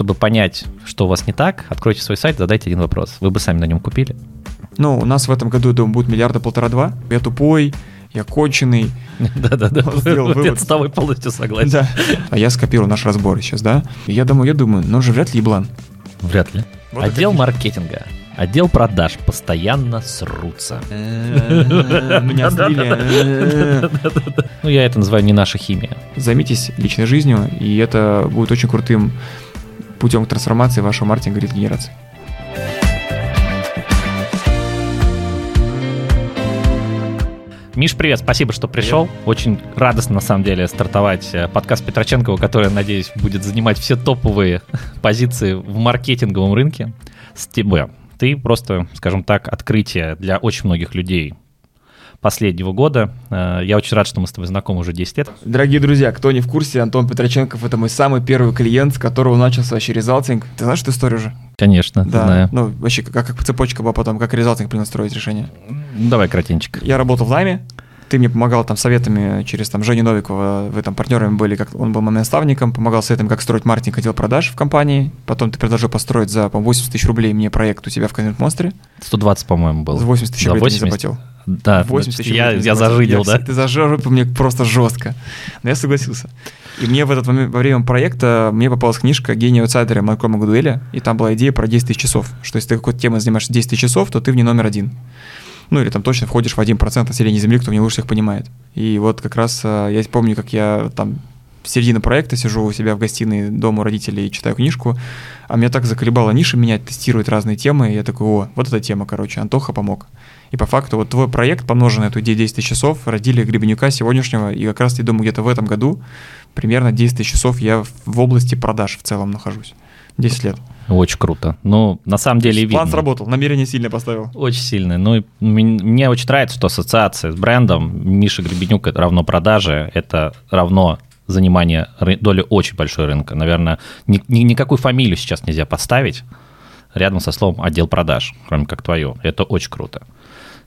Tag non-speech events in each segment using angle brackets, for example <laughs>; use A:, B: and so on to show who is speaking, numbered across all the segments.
A: чтобы понять, что у вас не так, откройте свой сайт, задайте один вопрос. Вы бы сами на нем купили?
B: Ну, у нас в этом году, я думаю, будет миллиарда полтора-два. Я тупой, я конченый. <laughs>
A: Да-да-да, <laughs> я с тобой полностью согласен. Да.
B: А я скопирую наш разбор сейчас, да? Я думаю, я думаю, ну же вряд ли еблан.
A: Вряд ли. Вот Отдел маркетинга Отдел продаж постоянно срутся. <laughs>
B: Меня слили.
A: Ну, я это называю не наша химия.
B: Займитесь личной жизнью, и это будет очень крутым путем к трансформации вашего маркетинга и генерации.
A: Миш, привет, спасибо, что пришел. Привет. Очень радостно, на самом деле, стартовать э, подкаст Петроченкова, который, надеюсь, будет занимать все топовые <laughs> позиции в маркетинговом рынке с ТБ. Ты просто, скажем так, открытие для очень многих людей последнего года. Э, я очень рад, что мы с тобой знакомы уже 10 лет.
B: Дорогие друзья, кто не в курсе, Антон Петроченков — это мой самый первый клиент, с которого начался вообще резалтинг. Ты знаешь эту историю уже?
A: Конечно, да. знаю.
B: Ну, вообще, как, как цепочка была потом, как резалтинг принял строить решение?
A: Давай кратенько.
B: Я работал в Лайме, ты мне помогал там советами через там Женю Новикова, вы там партнерами были, как он был моим наставником, помогал советом, как строить маркетинг отдел продаж в компании. Потом ты предложил построить за, по 80 тысяч рублей мне проект у тебя в Контент Монстре.
A: 120, по-моему, был.
B: За 80 тысяч рублей 80? ты не заплатил.
A: Да, 80 тысяч я, я зажидел, да?
B: Ты зажал мне просто жестко. Но я согласился. И мне в этот момент, во время проекта, мне попалась книжка «Гений аутсайдера» Малькома Гудуэля, и там была идея про 10 тысяч часов, что если ты какой-то темой занимаешься 10 тысяч часов, то ты в ней номер один ну или там точно входишь в 1% населения Земли, кто не лучше всех понимает. И вот как раз э, я помню, как я там в середине проекта сижу у себя в гостиной дома у родителей и читаю книжку, а меня так заколебало ниши менять, тестировать разные темы, и я такой, о, вот эта тема, короче, Антоха помог. И по факту вот твой проект, помноженный на эту идею 10 тысяч часов, родили Гребенюка сегодняшнего, и как раз, я думаю, где-то в этом году примерно 10 тысяч часов я в области продаж в целом нахожусь. 10 лет.
A: Очень круто. Ну, на самом деле
B: видно. План сработал, намерение сильно поставил.
A: Очень сильное. Ну, мне очень нравится, что ассоциация с брендом Миша Гребенюк это равно продаже, это равно занимание доли очень большой рынка. Наверное, ни, ни, никакую фамилию сейчас нельзя поставить рядом со словом отдел продаж, кроме как твое. Это очень круто.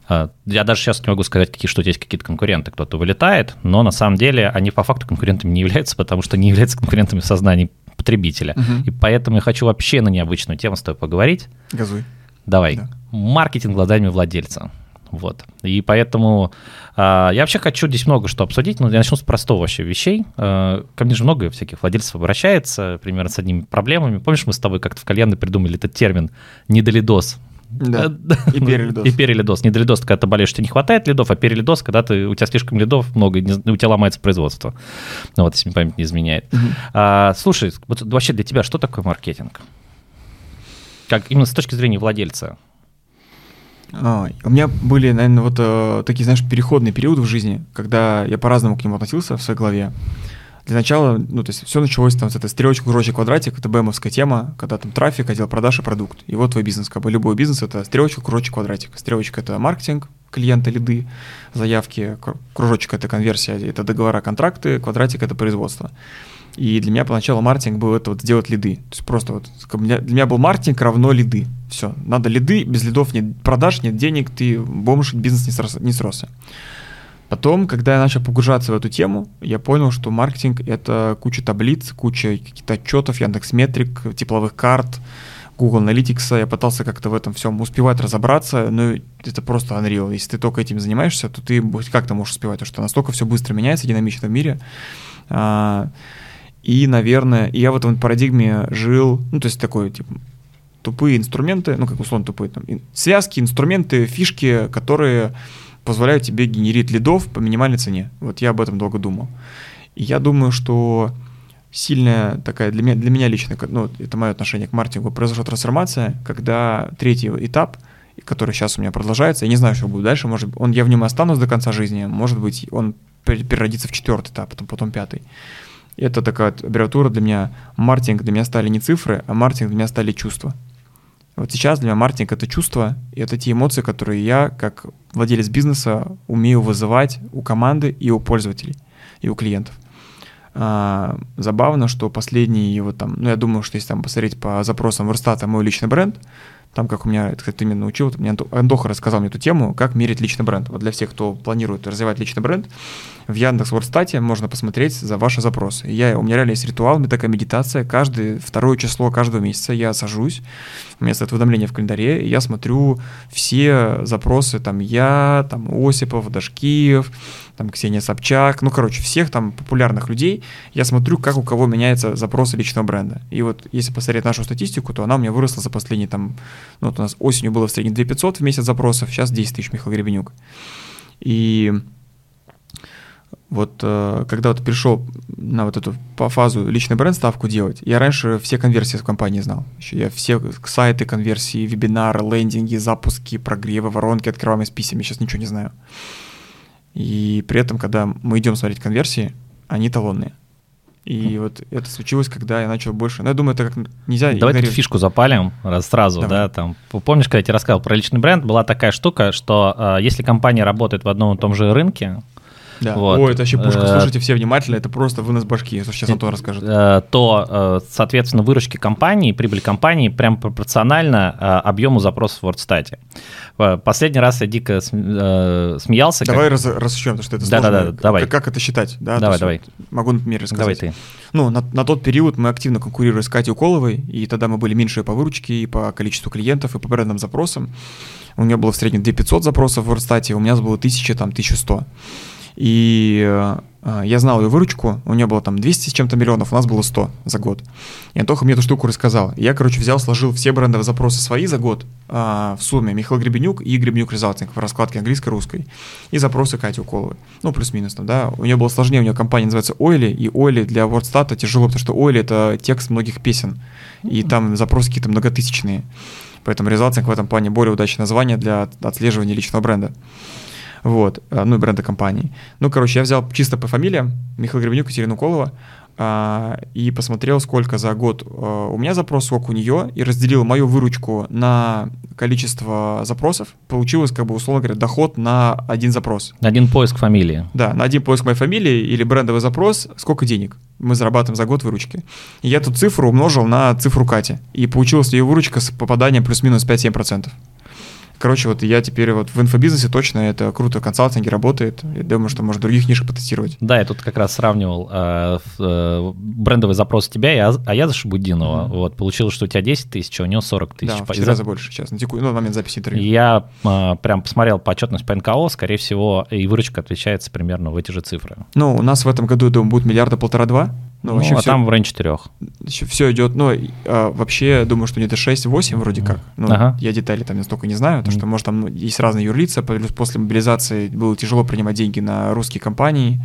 A: А, я даже сейчас не могу сказать, какие, что есть какие-то конкуренты, кто-то вылетает, но на самом деле они по факту конкурентами не являются, потому что не являются конкурентами в сознании потребителя. Угу. И поэтому я хочу вообще на необычную тему с тобой поговорить.
B: Газуй.
A: Давай. Да. Маркетинг глазами владельца. Вот. И поэтому э, я вообще хочу здесь много что обсудить, но я начну с простого вообще вещей. Э, ко мне же много всяких владельцев обращается, примерно с одними проблемами. Помнишь, мы с тобой как-то в кальянной придумали этот термин «недолидос»?
B: Да. И перелидос.
A: И перелидос. Не долидос, когда ты болеешь, тебе не хватает лидов, а перелидос, когда ты, у тебя слишком лидов много, у тебя ломается производство. Ну вот, если память не изменяет. Угу. А, слушай, вот вообще для тебя что такое маркетинг? Как именно с точки зрения владельца?
B: А, у меня были, наверное, вот э, такие, знаешь, переходные периоды в жизни, когда я по-разному к нему относился в своей голове. Для начала, ну, то есть все началось там с этой стрелочка, кружочек, квадратик, это БМовская тема, когда там трафик, отдел продаж и продукт. И вот твой бизнес, как бы любой бизнес, это стрелочка, кружочек, квадратик. Стрелочка — это маркетинг, клиенты, лиды, заявки, кружочек — это конверсия, это договора, контракты, квадратик — это производство. И для меня поначалу маркетинг был это вот сделать лиды. То есть просто вот для меня был маркетинг равно лиды. Все, надо лиды, без лидов нет продаж, нет денег, ты бомж, бизнес не сросся. Не сросся. Потом, когда я начал погружаться в эту тему, я понял, что маркетинг — это куча таблиц, куча каких-то отчетов, Яндекс Метрик, тепловых карт, Google Analytics. Я пытался как-то в этом всем успевать разобраться, но это просто unreal. Если ты только этим занимаешься, то ты как-то можешь успевать, потому что настолько все быстро меняется, динамично в мире. А, и, наверное, я в этом парадигме жил, ну, то есть такой, типа, тупые инструменты, ну, как условно тупые, там, связки, инструменты, фишки, которые позволяют тебе генерить лидов по минимальной цене. Вот я об этом долго думал. И я думаю, что сильная такая для меня, для меня лично, ну, это мое отношение к маркетингу, произошла трансформация, когда третий этап, который сейчас у меня продолжается, я не знаю, что будет дальше, может он, я в нем останусь до конца жизни, может быть, он переродится в четвертый этап, потом, потом пятый. Это такая аббревиатура для меня. Маркетинг для меня стали не цифры, а маркетинг для меня стали чувства. Вот сейчас для меня маркетинг — это чувство, и это те эмоции, которые я, как владелец бизнеса, умею вызывать у команды и у пользователей, и у клиентов. А, забавно, что последние вот там, ну я думаю, что если там посмотреть по запросам Верстата мой личный бренд, там, как у меня, кстати, ты меня научил, вот мне Антоха рассказал мне эту тему, как мерить личный бренд. Вот для всех, кто планирует развивать личный бренд, в Яндекс Вордстате можно посмотреть за ваши запросы. Я, у меня реально есть ритуал, у меня такая медитация. Каждое второе число каждого месяца я сажусь, у меня стоит уведомление в календаре, и я смотрю все запросы, там я, там Осипов, Дашкиев, там Ксения Собчак, ну, короче, всех там популярных людей, я смотрю, как у кого меняется запросы личного бренда. И вот если посмотреть нашу статистику, то она у меня выросла за последние там, ну, вот у нас осенью было в среднем 2500 в месяц запросов, сейчас 10 тысяч Михаил Гребенюк. И вот э, когда вот пришел на вот эту по фазу личный бренд ставку делать, я раньше все конверсии в компании знал. Еще я все сайты конверсии, вебинары, лендинги, запуски, прогревы, воронки, открываемые с письмами, сейчас ничего не знаю. И при этом, когда мы идем смотреть конверсии, они талонные. И вот это случилось, когда я начал больше. Ну, я думаю, это как нельзя.
A: Давай эту фишку запалим раз сразу, Давай. да. Там помнишь, когда я тебе рассказывал про личный бренд, была такая штука, что э, если компания работает в одном и том же рынке,
B: да. Вот. Ой, это вообще пушка. Э, Слушайте все внимательно, это просто вынос башки, это сейчас Антон расскажет.
A: Э, то, э, соответственно, выручки компании, прибыль компании прям пропорционально объему запросов в WordStat. Последний раз я дико смеялся.
B: Давай как... раз, потому что это сложно. Да, да, да, давай. Как, как это считать? Да?
A: Давай, давай.
B: Могу на примере рассказать.
A: Давай ты.
B: Ну, на, на тот период мы активно конкурировали с Катей Уколовой, и тогда мы были меньше по выручке, и по количеству клиентов, и по брендным запросам. У нее было в среднем 2500 запросов в WordStat, у меня было 1000, там, 1100. И э, я знал ее выручку, у нее было там 200 с чем-то миллионов, у нас было 100 за год. И Антоха мне эту штуку рассказал. Я, короче, взял, сложил все брендовые запросы свои за год э, в сумме Михаил Гребенюк и Гребенюк Резалтинг в раскладке английской русской и запросы Кати Уколовой. Ну, плюс-минус там, да. У нее было сложнее, у нее компания называется Ойли, и Ойли для WordStat тяжело, потому что Ойли — это текст многих песен, и там запросы какие-то многотысячные. Поэтому Резалтинг в этом плане более удачное название для отслеживания личного бренда. Вот, э, ну и бренда компании. Ну, короче, я взял чисто по фамилиям Михаил Гребенюк, Екатерина Уколова, а, и посмотрел, сколько за год э, у меня запрос, сколько у нее, и разделил мою выручку на количество запросов. Получилось, как бы, условно говоря, доход на один запрос.
A: На один поиск фамилии.
B: Да, на один поиск моей фамилии или брендовый запрос, сколько денег мы зарабатываем за год выручки. И я эту цифру умножил на цифру Кати. И получилась ее выручка с попаданием плюс-минус 5-7%. Короче, вот я теперь вот в инфобизнесе точно это круто, консалтинге работает. Я думаю, что может других нишах потестировать.
A: Да, я тут как раз сравнивал э, э, брендовый запрос тебя и Аяза Шабудинова. Mm-hmm. Вот, получилось, что у тебя 10 тысяч, а у него 40 тысяч.
B: Да, в 4 раза больше сейчас, на, теку... ну, на момент записи интервью.
A: Я э, прям посмотрел по отчетность по НКО, скорее всего, и выручка отличается примерно в эти же цифры.
B: Ну, у нас в этом году, думаю, будет миллиарда полтора-два.
A: Ну, ну вообще а все, там в районе 4.
B: Все идет, ну, а, вообще, думаю, что где-то 6-8 вроде как. Ну, ага. я детали там настолько не знаю, потому что, может, там есть разные юрлица, плюс после мобилизации было тяжело принимать деньги на русские компании.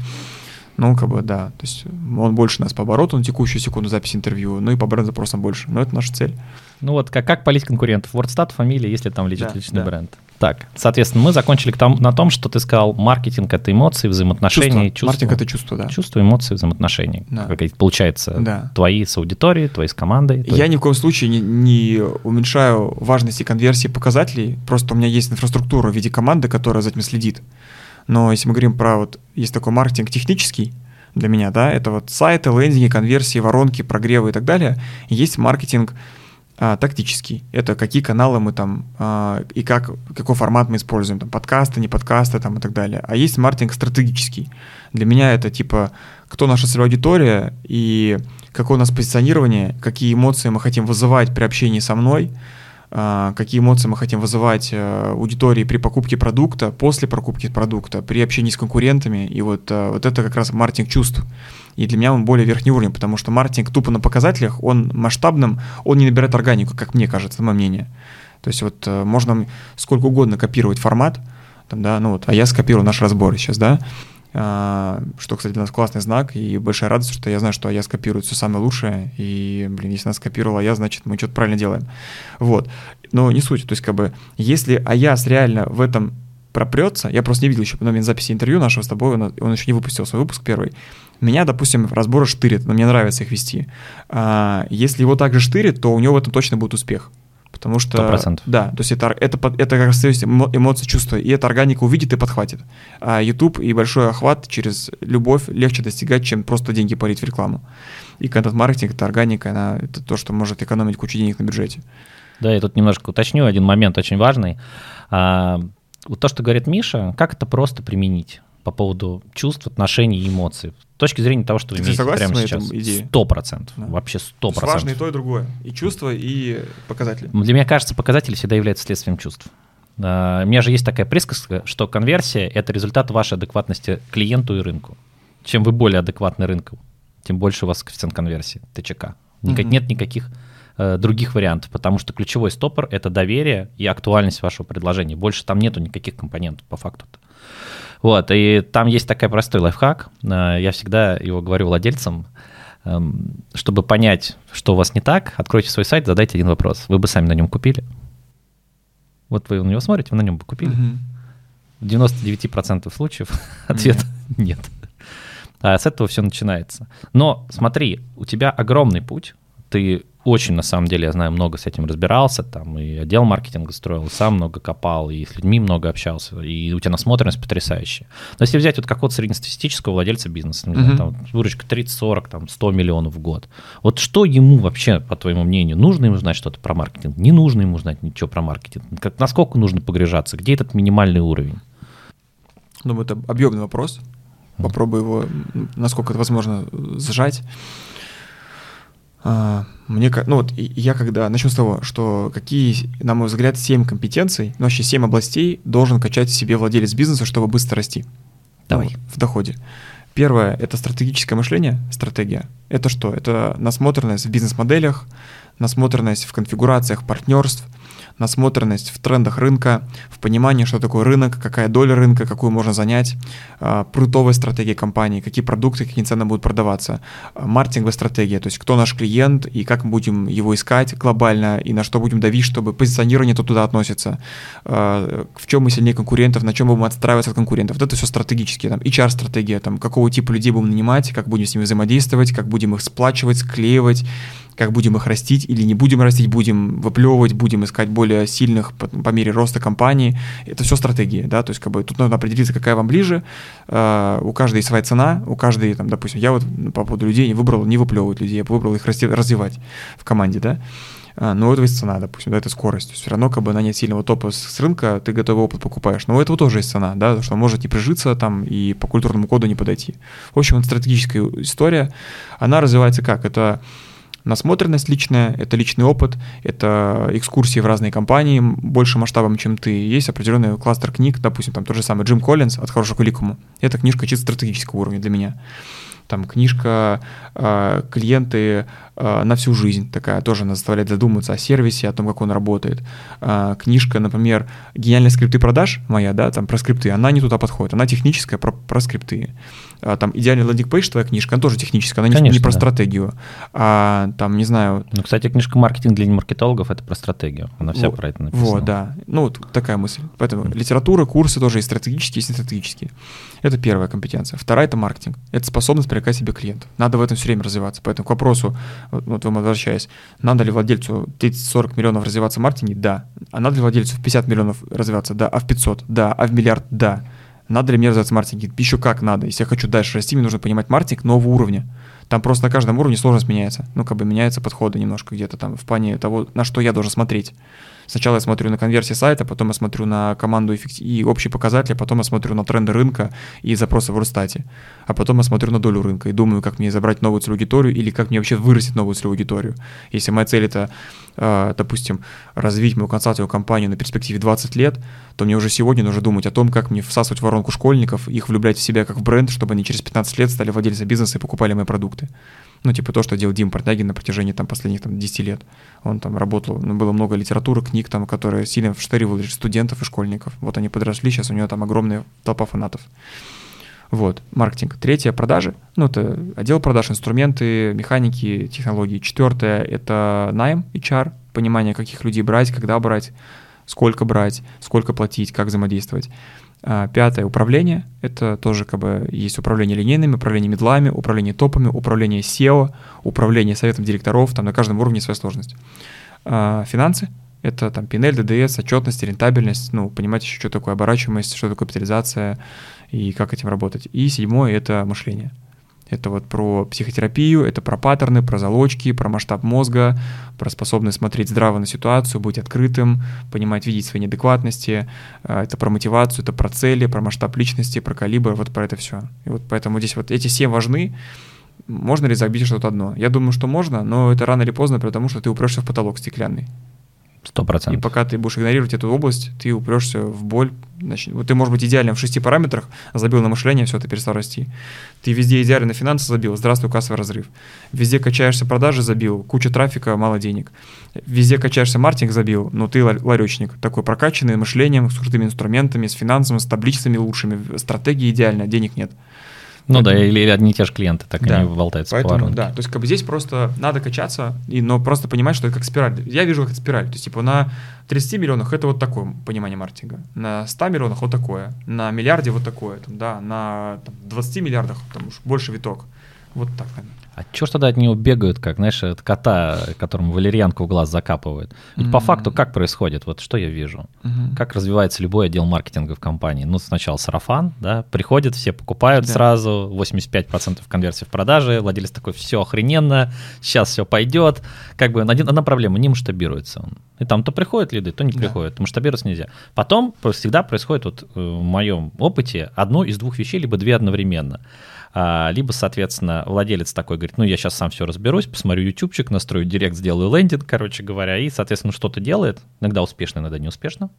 B: Ну, как бы, да. То есть он больше нас по обороту на текущую секунду записи интервью, ну и по бренд-запросам больше. Но это наша цель.
A: Ну вот как, как полить конкурентов? WordStat, фамилия, если там лежит да, личный да. бренд. Так, соответственно, мы закончили тому, на том, что ты сказал, маркетинг — это эмоции, взаимоотношения, чувства.
B: Маркетинг — это чувство, да.
A: Чувство, эмоции, взаимоотношения. Да. Как получается, да. твои с аудиторией, твои с командой.
B: Твои... Я ни в коем случае не, не уменьшаю важности конверсии показателей, просто у меня есть инфраструктура в виде команды, которая за этим следит. Но если мы говорим про вот, есть такой маркетинг технический, для меня, да, это вот сайты, лендинги, конверсии, воронки, прогревы и так далее. Есть маркетинг а, тактический. Это какие каналы мы там а, и как, какой формат мы используем, там подкасты, не подкасты там и так далее. А есть маркетинг стратегический. Для меня это типа кто наша целевая аудитория и какое у нас позиционирование, какие эмоции мы хотим вызывать при общении со мной, а, какие эмоции мы хотим вызывать э, аудитории при покупке продукта, после покупки продукта, при общении с конкурентами. И вот, э, вот это как раз маркетинг чувств. И для меня он более верхний уровень, потому что маркетинг тупо на показателях, он масштабным, он не набирает органику, как мне кажется, мое мнение. То есть вот э, можно сколько угодно копировать формат, там, да, ну вот, а я скопирую наш разбор сейчас, да, а, что, кстати, для нас классный знак и большая радость, что я знаю, что я скопирую все самое лучшее, и, блин, если нас скопировала я, значит, мы что-то правильно делаем. Вот. Но не суть, то есть, как бы, если Аяс реально в этом пропрется, я просто не видел еще на записи интервью нашего с тобой, он, он еще не выпустил свой выпуск первый, меня, допустим, разборы штырит, но мне нравится их вести. А, если его также штырит, то у него в этом точно будет успех. Потому что...
A: 100%.
B: Да, то есть это, это, это как раз эмоции, чувства, и эта органика увидит и подхватит. А YouTube и большой охват через любовь легче достигать, чем просто деньги полить в рекламу. И контент-маркетинг, это органика, она, это то, что может экономить кучу денег на бюджете.
A: Да, я тут немножко уточню один момент очень важный. Вот то, что говорит Миша, как это просто применить по поводу чувств, отношений и эмоций? С точки зрения того, что вы
B: Ты
A: имеете прямо сейчас. Сто процентов.
B: Да.
A: Вообще
B: То
A: сто
B: есть важно и
A: процентов.
B: то, и другое. И чувства, и показатели.
A: Для меня кажется, показатели всегда являются следствием чувств. У меня же есть такая присказка, что конверсия — это результат вашей адекватности клиенту и рынку. Чем вы более адекватны рынку, тем больше у вас коэффициент конверсии, ТЧК. Ника-
B: Мгм.
A: Нет никаких э, других вариантов, потому что ключевой стопор — это доверие и актуальность вашего предложения. Больше там нету никаких компонентов по факту. Вот, и там есть такой простой лайфхак. Э, Я всегда его говорю владельцам, эм, чтобы понять, что у вас не так, откройте свой сайт, задайте один вопрос. Вы бы сами на нем купили? Вот вы на него смотрите, вы на нем бы купили? В 99% случаев <laughs> ответ нет. А с этого все начинается. Но смотри, у тебя огромный путь. Ты очень, на самом деле, я знаю, много с этим разбирался, там и отдел маркетинга строил, и сам много копал, и с людьми много общался, и у тебя насмотренность потрясающая. Но если взять вот какого-то среднестатистического владельца бизнеса, не знаю,
B: Мгм.
A: там, выручка 30-40, там, 100 миллионов в год, вот что ему вообще, по твоему мнению, нужно ему знать что-то про маркетинг? Не нужно ему знать ничего про маркетинг? Как, насколько нужно погружаться? Где этот минимальный уровень?
B: Думаю, это объемный вопрос. Попробую его, насколько это возможно, э, сжать. А, Мне, ну вот я когда начну с того, что какие, на мой взгляд, 7 компетенций, ну вообще 7 областей должен качать в себе владелец бизнеса, чтобы быстро расти.
A: Давай.
B: Ну, в доходе. Первое – это стратегическое мышление, стратегия. Это что? Это насмотренность в бизнес-моделях, насмотренность в конфигурациях партнерств, насмотренность в трендах рынка, в понимании, что такое рынок, какая доля рынка, какую можно занять, а, прутовая стратегия компании, какие продукты, какие цены будут продаваться, а, маркетинговая стратегия, то есть кто наш клиент и как мы будем его искать глобально и на что будем давить, чтобы позиционирование то туда относится, а, в чем мы сильнее конкурентов, на чем будем отстраиваться от конкурентов. Вот это все стратегические, там, HR-стратегия, там, какого типа людей будем нанимать, как будем с ними взаимодействовать, как будем их сплачивать, склеивать, как будем их растить или не будем растить, будем выплевывать, будем искать более сильных по, по мере роста компании. Это все стратегии, да, то есть как бы тут нужно определиться, какая вам ближе. Э, у каждой есть своя цена, у каждой, там, допустим, я вот ну, по поводу людей выбрал не выплевывать людей, я выбрал их расти- развивать в команде, да. А, Но у есть цена, допустим, да, это скорость. Все равно, как бы на нет сильного топа с рынка, ты готовый опыт покупаешь. Но у этого тоже есть цена, да, что может не прижиться там и по культурному коду не подойти. В общем, это стратегическая история. Она развивается как? Это насмотренность личная, это личный опыт, это экскурсии в разные компании больше масштабом, чем ты. Есть определенный кластер книг, допустим, там тот же самый Джим Коллинз «От хорошего к великому». Это книжка чисто стратегического уровня для меня. Там книжка э, «Клиенты э, на всю жизнь» такая, тоже она заставляет задуматься о сервисе, о том, как он работает. Э, книжка, например, «Гениальные скрипты продаж» моя, да, там про скрипты, она не туда подходит, она техническая, про, про скрипты. А, там «Идеальный лендинг-пейдж» твоя книжка, она тоже техническая, она не,
A: Конечно,
B: не про
A: да.
B: стратегию. А, там, не знаю,
A: Ну, кстати, книжка «Маркетинг для маркетологов» — это про стратегию. Она вся
B: Вот,
A: про это написана.
B: Вот, да. Ну, вот такая мысль. Поэтому литература, курсы тоже есть стратегические, есть не стратегические. Это первая компетенция. Вторая – это маркетинг. Это способность привлекать себе клиентов. Надо в этом все время развиваться. Поэтому к вопросу, вот вот вам возвращаясь, надо ли владельцу 30-40 миллионов развиваться в маркетинге? Да. А надо ли владельцу в 50 миллионов развиваться? Да. А в 500? Да. А в миллиард? Да. Надо ли мне развиваться в маркетинге? Еще как надо. Если я хочу дальше расти, мне нужно понимать маркетинг нового уровня. Там просто на каждом уровне сложность меняется. Ну, как бы меняются подходы немножко где-то там в плане того, на что я должен смотреть. Сначала я смотрю на конверсии сайта, потом я смотрю на команду и общие показатели, потом я смотрю на тренды рынка и запросы в Росстате, а потом я смотрю на долю рынка и думаю, как мне забрать новую целевую аудиторию или как мне вообще вырастить новую целевую аудиторию. Если моя цель это, допустим, развить мою консалтинговую компанию на перспективе 20 лет, то мне уже сегодня нужно думать о том, как мне всасывать воронку школьников, их влюблять в себя как в бренд, чтобы они через 15 лет стали владельцами бизнеса и покупали мои продукты. Ну, типа то, что делал Дим Портнягин на протяжении там, последних там, 10 лет. Он там работал, ну, было много литературы, книг, там, которые сильно вштыривали студентов и школьников. Вот они подросли, сейчас у него там огромная толпа фанатов. Вот, маркетинг. Третье – продажи. Ну, это отдел продаж, инструменты, механики, технологии. Четвертое – это найм, HR, понимание, каких людей брать, когда брать, сколько брать, сколько платить, как взаимодействовать. А, Пятое – управление. Это тоже как бы есть управление линейными, управление медлами, управление топами, управление SEO, управление советом директоров. Там на каждом уровне своя сложность. А, Финансы – это там PNL, ДДС, отчетность, рентабельность, ну, понимать еще, что такое оборачиваемость, что такое капитализация и как этим работать. И седьмое – это мышление. Это вот про психотерапию, это про паттерны, про залочки, про масштаб мозга, про способность смотреть здраво на ситуацию, быть открытым, понимать, видеть свои неадекватности. А, это про мотивацию, это про цели, про масштаб личности, про калибр, вот про это все. И вот поэтому здесь вот эти семь важны. Можно ли забить что-то одно? Я думаю, что можно, но это рано или поздно, потому что ты упрешься в потолок стеклянный.
A: Сто процентов.
B: И пока ты будешь игнорировать эту область, ты упрешься в боль. Значит, вот ты, может быть, идеален в шести параметрах, забил на мышление, все, ты перестал расти. Ты везде идеален на финансы забил, здравствуй, кассовый разрыв. Везде качаешься продажи, забил, куча трафика, мало денег. Везде качаешься маркетинг, забил, но ты ларечник, такой прокачанный мышлением, с крутыми инструментами, с финансами, с табличками лучшими, стратегии идеально, денег нет.
A: Ну да, или, или одни и те же клиенты, так да. они болтаются
B: Поэтому, по Да, то есть как бы здесь просто надо качаться, и, но просто понимать, что это как спираль. Я вижу как спираль, то есть типа на 30 миллионах это вот такое понимание маркетинга, на 100 миллионах вот такое, на миллиарде вот такое, там, да, на там, 20 миллиардах там уж больше виток. Вот так, наверное.
A: А чего ж тогда от него бегают, как, знаешь, от кота, которому валерьянку в глаз закапывают? Ведь mm-hmm. по факту как происходит? Вот что я вижу? Mm-hmm. Как развивается любой отдел маркетинга в компании? Ну, сначала сарафан, да, приходят, все покупают да. сразу, 85% конверсии в продаже, владелец такой, все охрененно, сейчас все пойдет. Как бы один, одна проблема, не масштабируется он. И там то приходят лиды, то не да. приходят, масштабироваться нельзя. Потом всегда происходит, вот э, в моем опыте, одно из двух вещей, либо две одновременно. А, либо, соответственно, владелец такой говорит, ну, я сейчас сам все разберусь, посмотрю ютубчик, настрою директ, сделаю лендинг, короче говоря, и, соответственно, что-то делает, иногда успешно, иногда неуспешно,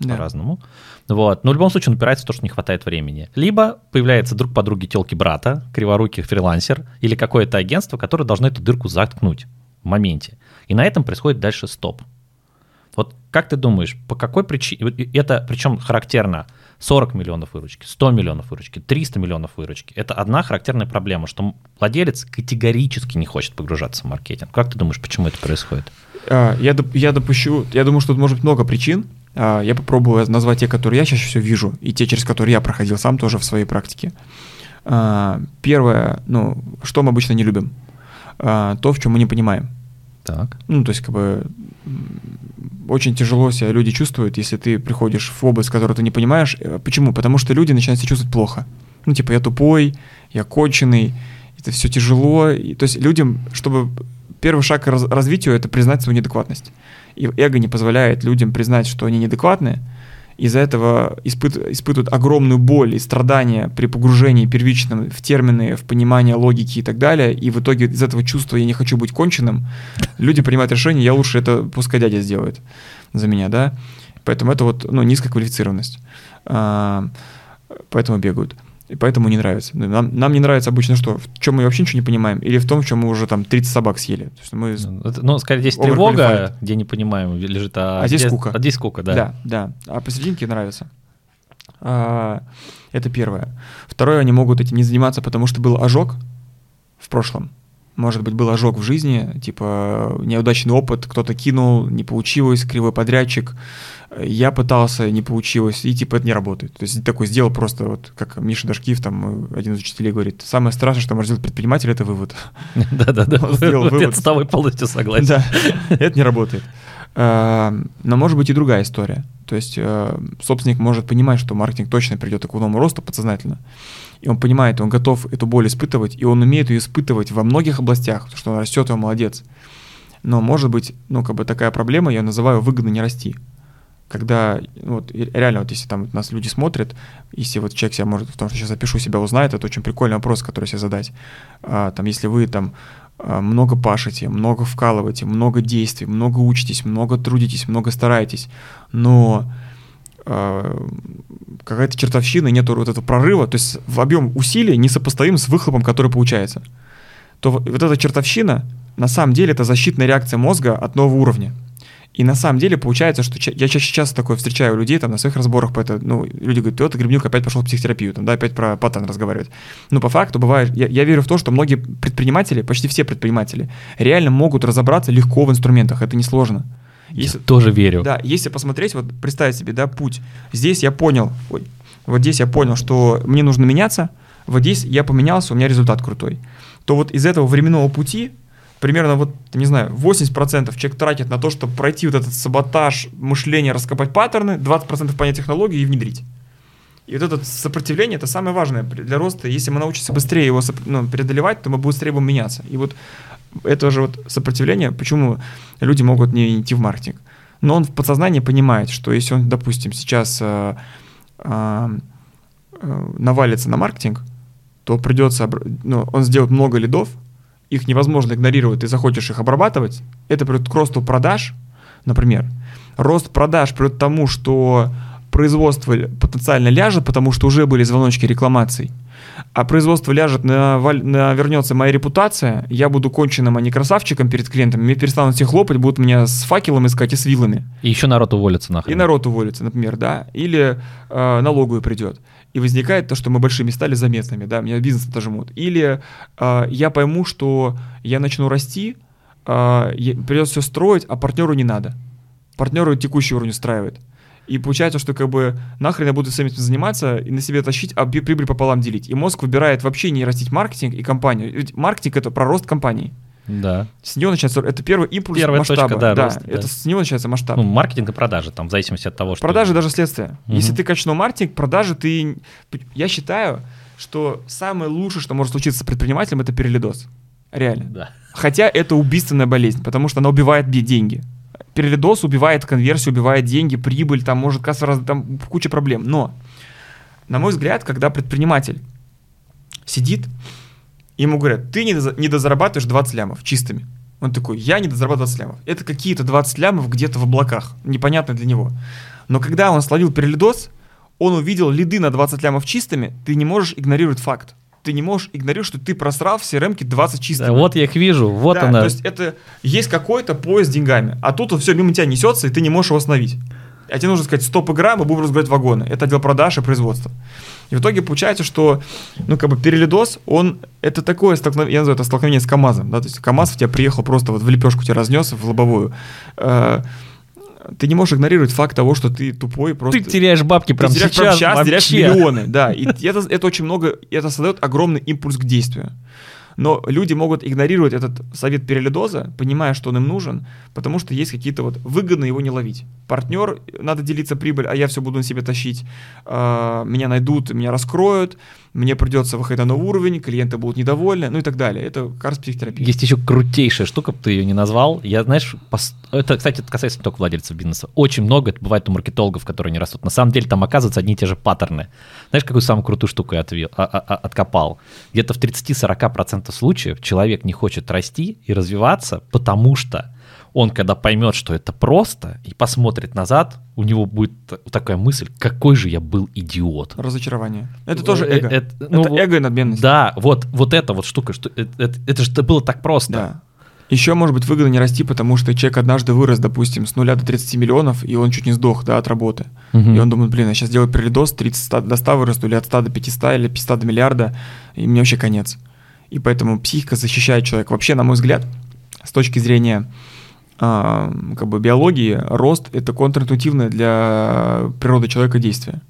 A: да. по-разному. Вот. Но в любом случае он упирается в то, что не хватает времени. Либо появляется друг подруги телки брата, криворукий фрилансер, или какое-то агентство, которое должно эту дырку заткнуть в моменте. И на этом происходит дальше стоп. Вот как ты думаешь, по какой причине, это причем характерно 40 миллионов выручки, 100 миллионов выручки, 300 миллионов выручки. Это одна характерная проблема, что владелец категорически не хочет погружаться в маркетинг. Как ты думаешь, почему это происходит?
B: А, я, я допущу, я думаю, что тут может быть много причин. А, я попробую назвать те, которые я чаще всего вижу, и те, через которые я проходил сам тоже в своей практике. А, первое, ну, что мы обычно не любим? То, в чем мы не понимаем.
A: Так.
B: Ну, то есть, как бы, очень тяжело себя люди чувствуют, если ты приходишь в область, которую ты не понимаешь. Э, почему? Потому что люди начинают себя чувствовать плохо. Ну, типа, я тупой, я конченый, это все тяжело. И, то есть людям, чтобы первый шаг к раз, развитию — это признать свою неадекватность. И эго не позволяет людям признать, что они неадекватны, из-за этого испыт, испытывают огромную боль и страдания при погружении первичном в термины, в понимание логики и так далее, и в итоге из этого чувства «я не хочу быть конченным» люди принимают решение «я лучше это пускай дядя сделает за меня», да, поэтому это вот, ну, низкая квалифицированность, а, поэтому бегают. И поэтому не нравится. Нам, нам не нравится обычно что? В чем мы вообще ничего не понимаем? Или в том, в чем мы уже там 30 собак съели? То есть мы
A: ну, ну, скорее, здесь тревога, где не понимаем, лежит, а,
B: а здесь скука.
A: А здесь скука, да.
B: Да, да. А посерединке нравится. А, это первое. Второе, они могут этим не заниматься, потому что был ожог в прошлом. Может быть, был ожог в жизни, типа неудачный опыт, кто-то кинул, не получилось, кривой подрядчик, я пытался, не получилось, и типа это не работает. То есть такой сделал просто, вот как Миша Дашкиев, там один из учителей говорит, самое страшное, что может сделать предприниматель, это вывод. <laughs>
A: Да-да-да, я с тобой полностью согласен. Да, <laughs>
B: это не работает. А, но может быть и другая история. То есть э, собственник может понимать, что маркетинг точно придет к новому росту подсознательно, и он понимает, он готов эту боль испытывать, и он умеет ее испытывать во многих областях, потому что он растет, он молодец. Но может быть, ну, как бы такая проблема, я называю выгодно не расти когда вот, реально, вот если там нас люди смотрят, если вот человек себя может, в том, что сейчас запишу себя, узнает, это очень прикольный вопрос, который себе задать. А, там, если вы там а, много пашете, много вкалываете, много действий, много учитесь, много трудитесь, много стараетесь, но какая-то чертовщина, нету вот этого прорыва, то есть в объем усилий несопоставим с выхлопом, который получается, то вот эта чертовщина, на самом деле, это защитная реакция мозга от нового уровня. И на самом деле получается, что я чаще часто такое встречаю людей там на своих разборах по это, ну, люди говорят, Петр Гребнюк опять пошел в психотерапию, там, да, опять про паттерн разговаривать. Ну, по факту бывает, я, я верю в то, что многие предприниматели, почти все предприниматели, реально могут разобраться легко в инструментах, это несложно.
A: Если, я тоже верю.
B: Да, если посмотреть, вот представить себе, да, путь. Здесь я понял, ой, вот здесь я понял, что мне нужно меняться, вот здесь я поменялся, у меня результат крутой. То вот из этого временного пути примерно вот, не знаю, 80% человек тратит на то, чтобы пройти вот этот саботаж мышления, раскопать паттерны, 20% понять технологии и внедрить. И вот это сопротивление это самое важное для роста. Если мы научимся быстрее его ну, преодолевать, то мы быстрее будем меняться. И вот это же вот сопротивление, почему люди могут не идти в маркетинг. Но он в подсознании понимает, что если он, допустим, сейчас э, э, э, навалится на маркетинг, то придется, ну, он сделает много лидов, их невозможно игнорировать, ты захочешь их обрабатывать, это приведет к росту продаж, например. Рост продаж приведет к тому, что производство потенциально ляжет, потому что уже были звоночки рекламаций, а производство ляжет, на, на, вернется моя репутация, я буду конченным, а не красавчиком перед клиентами, мне перестанут все хлопать, будут меня с факелом искать и с вилами.
A: И еще народ уволится нахрен.
B: И народ уволится, например, да, или э, налоговый придет. И возникает то, что мы большими стали заметными, да, меня бизнес отожмут. Или э, я пойму, что я начну расти, э, придется все строить, а партнеру не надо. Партнеру текущий уровень устраивает. И получается, что как бы нахрен я буду всем этим заниматься и на себе тащить, а прибыль пополам делить. И мозг выбирает вообще не растить маркетинг и компанию. Ведь маркетинг это про рост компании.
A: Да.
B: С него начинается, это первый импульс Первая масштаба. Точка, да,
A: да,
B: рост, это да. с него начинается масштаб.
A: Ну, маркетинг и продажи, там, в зависимости от того,
B: что... Продажи даже следствие. Угу. Если ты качнул маркетинг, продажи ты... Я считаю, что самое лучшее, что может случиться с предпринимателем, это перелидос. Реально.
A: Да.
B: Хотя это убийственная болезнь, потому что она убивает деньги перелидос убивает конверсию, убивает деньги, прибыль, там может касса, раз, там куча проблем. Но, на мой взгляд, когда предприниматель сидит, ему говорят, ты не недозарабатываешь 20 лямов чистыми. Он такой, я не дозарабатываю 20 лямов. Это какие-то 20 лямов где-то в облаках, непонятно для него. Но когда он словил перелидос, он увидел лиды на 20 лямов чистыми, ты не можешь игнорировать факт ты не можешь игнорировать, что ты просрал в CRM 20 чистых. Да,
A: вот я их вижу, вот да, она.
B: То есть это есть какой-то поезд с деньгами, а тут все мимо тебя несется, и ты не можешь его остановить. А тебе нужно сказать, стоп, игра, мы будем разгружать вагоны. Это отдел продаж и производства. И в итоге получается, что, ну, как бы перелидос, он, это такое столкновение, я называю это столкновение с КАМАЗом, да, то есть КАМАЗ в тебя приехал просто вот в лепешку тебя разнес, в лобовую. Ты не можешь игнорировать факт того, что ты тупой просто...
A: Ты теряешь бабки прямо
B: ты теряешь
A: сейчас,
B: прямо сейчас теряешь миллионы, да. И это, это очень много, это создает огромный импульс к действию. Но люди могут игнорировать этот совет перелидоза, понимая, что он им нужен, потому что есть какие-то вот выгодно его не ловить. Партнер, надо делиться прибыль, а я все буду на себе тащить. А, меня найдут, меня раскроют, мне придется выходить на новый уровень, клиенты будут недовольны, ну и так далее. Это как раз психотерапия.
A: Есть еще крутейшая штука, ты ее не назвал. Я, знаешь, пос... это, кстати, это касается не только владельцев бизнеса. Очень много это бывает у маркетологов, которые не растут. На самом деле там оказываются одни и те же паттерны. Знаешь, какую самую крутую штуку я отвел, а, а, а, откопал? Где-то в 30-40% случаев человек не хочет расти и развиваться, потому что он, когда поймет, что это просто, и посмотрит назад, у него будет такая мысль, какой же я был идиот.
B: Разочарование. Это тоже э, эго. Это, ну, это эго и надменность.
A: Да, вот, вот эта вот штука, что это, это, это же было так просто.
B: Да. Еще, может быть, выгодно не расти, потому что человек однажды вырос, допустим, с нуля до 30 миллионов, и он чуть не сдох, да, от работы. Угу. И он думает, блин, я сейчас делаю перелидос, 30 до 100 вырасту, или от 100 до 500, или 500 до миллиарда, и мне вообще конец. И поэтому психика защищает человека. Вообще, на мой взгляд, с точки зрения э, как бы биологии, рост — это контринтуитивное для природы человека действие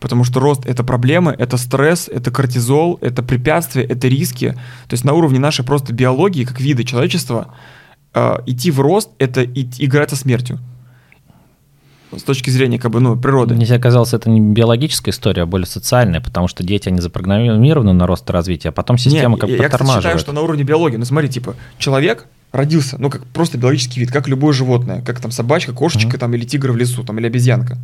B: потому что рост — это проблемы, это стресс, это кортизол, это препятствия, это риски. То есть на уровне нашей просто биологии, как вида человечества, э, идти в рост — это идти, играть со смертью с точки зрения как бы, ну, природы.
A: Мне казалось, это не биологическая история, а более социальная, потому что дети, они запрограммированы на рост и развитие, а потом система Нет, как бы
B: я, я считаю, что на уровне биологии, ну смотри, типа, человек родился, ну, как просто биологический вид, как любое животное, как там собачка, кошечка, mm-hmm. там, или тигр в лесу, там, или обезьянка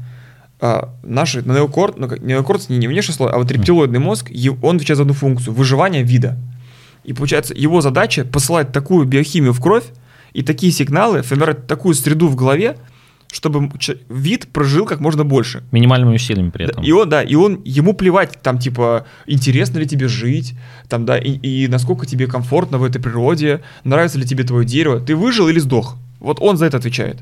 B: а, наши неокорт, ну, неокорт не, не внешний слой, а вот рептилоидный мозг, он отвечает за одну функцию – выживание вида. И получается, его задача посылать такую биохимию в кровь и такие сигналы, формировать такую среду в голове, чтобы вид прожил как можно больше.
A: Минимальными усилиями при этом.
B: И он, да, и он, ему плевать, там, типа, интересно ли тебе жить, там, да, и, и насколько тебе комфортно в этой природе, нравится ли тебе твое дерево, ты выжил или сдох. Вот он за это отвечает.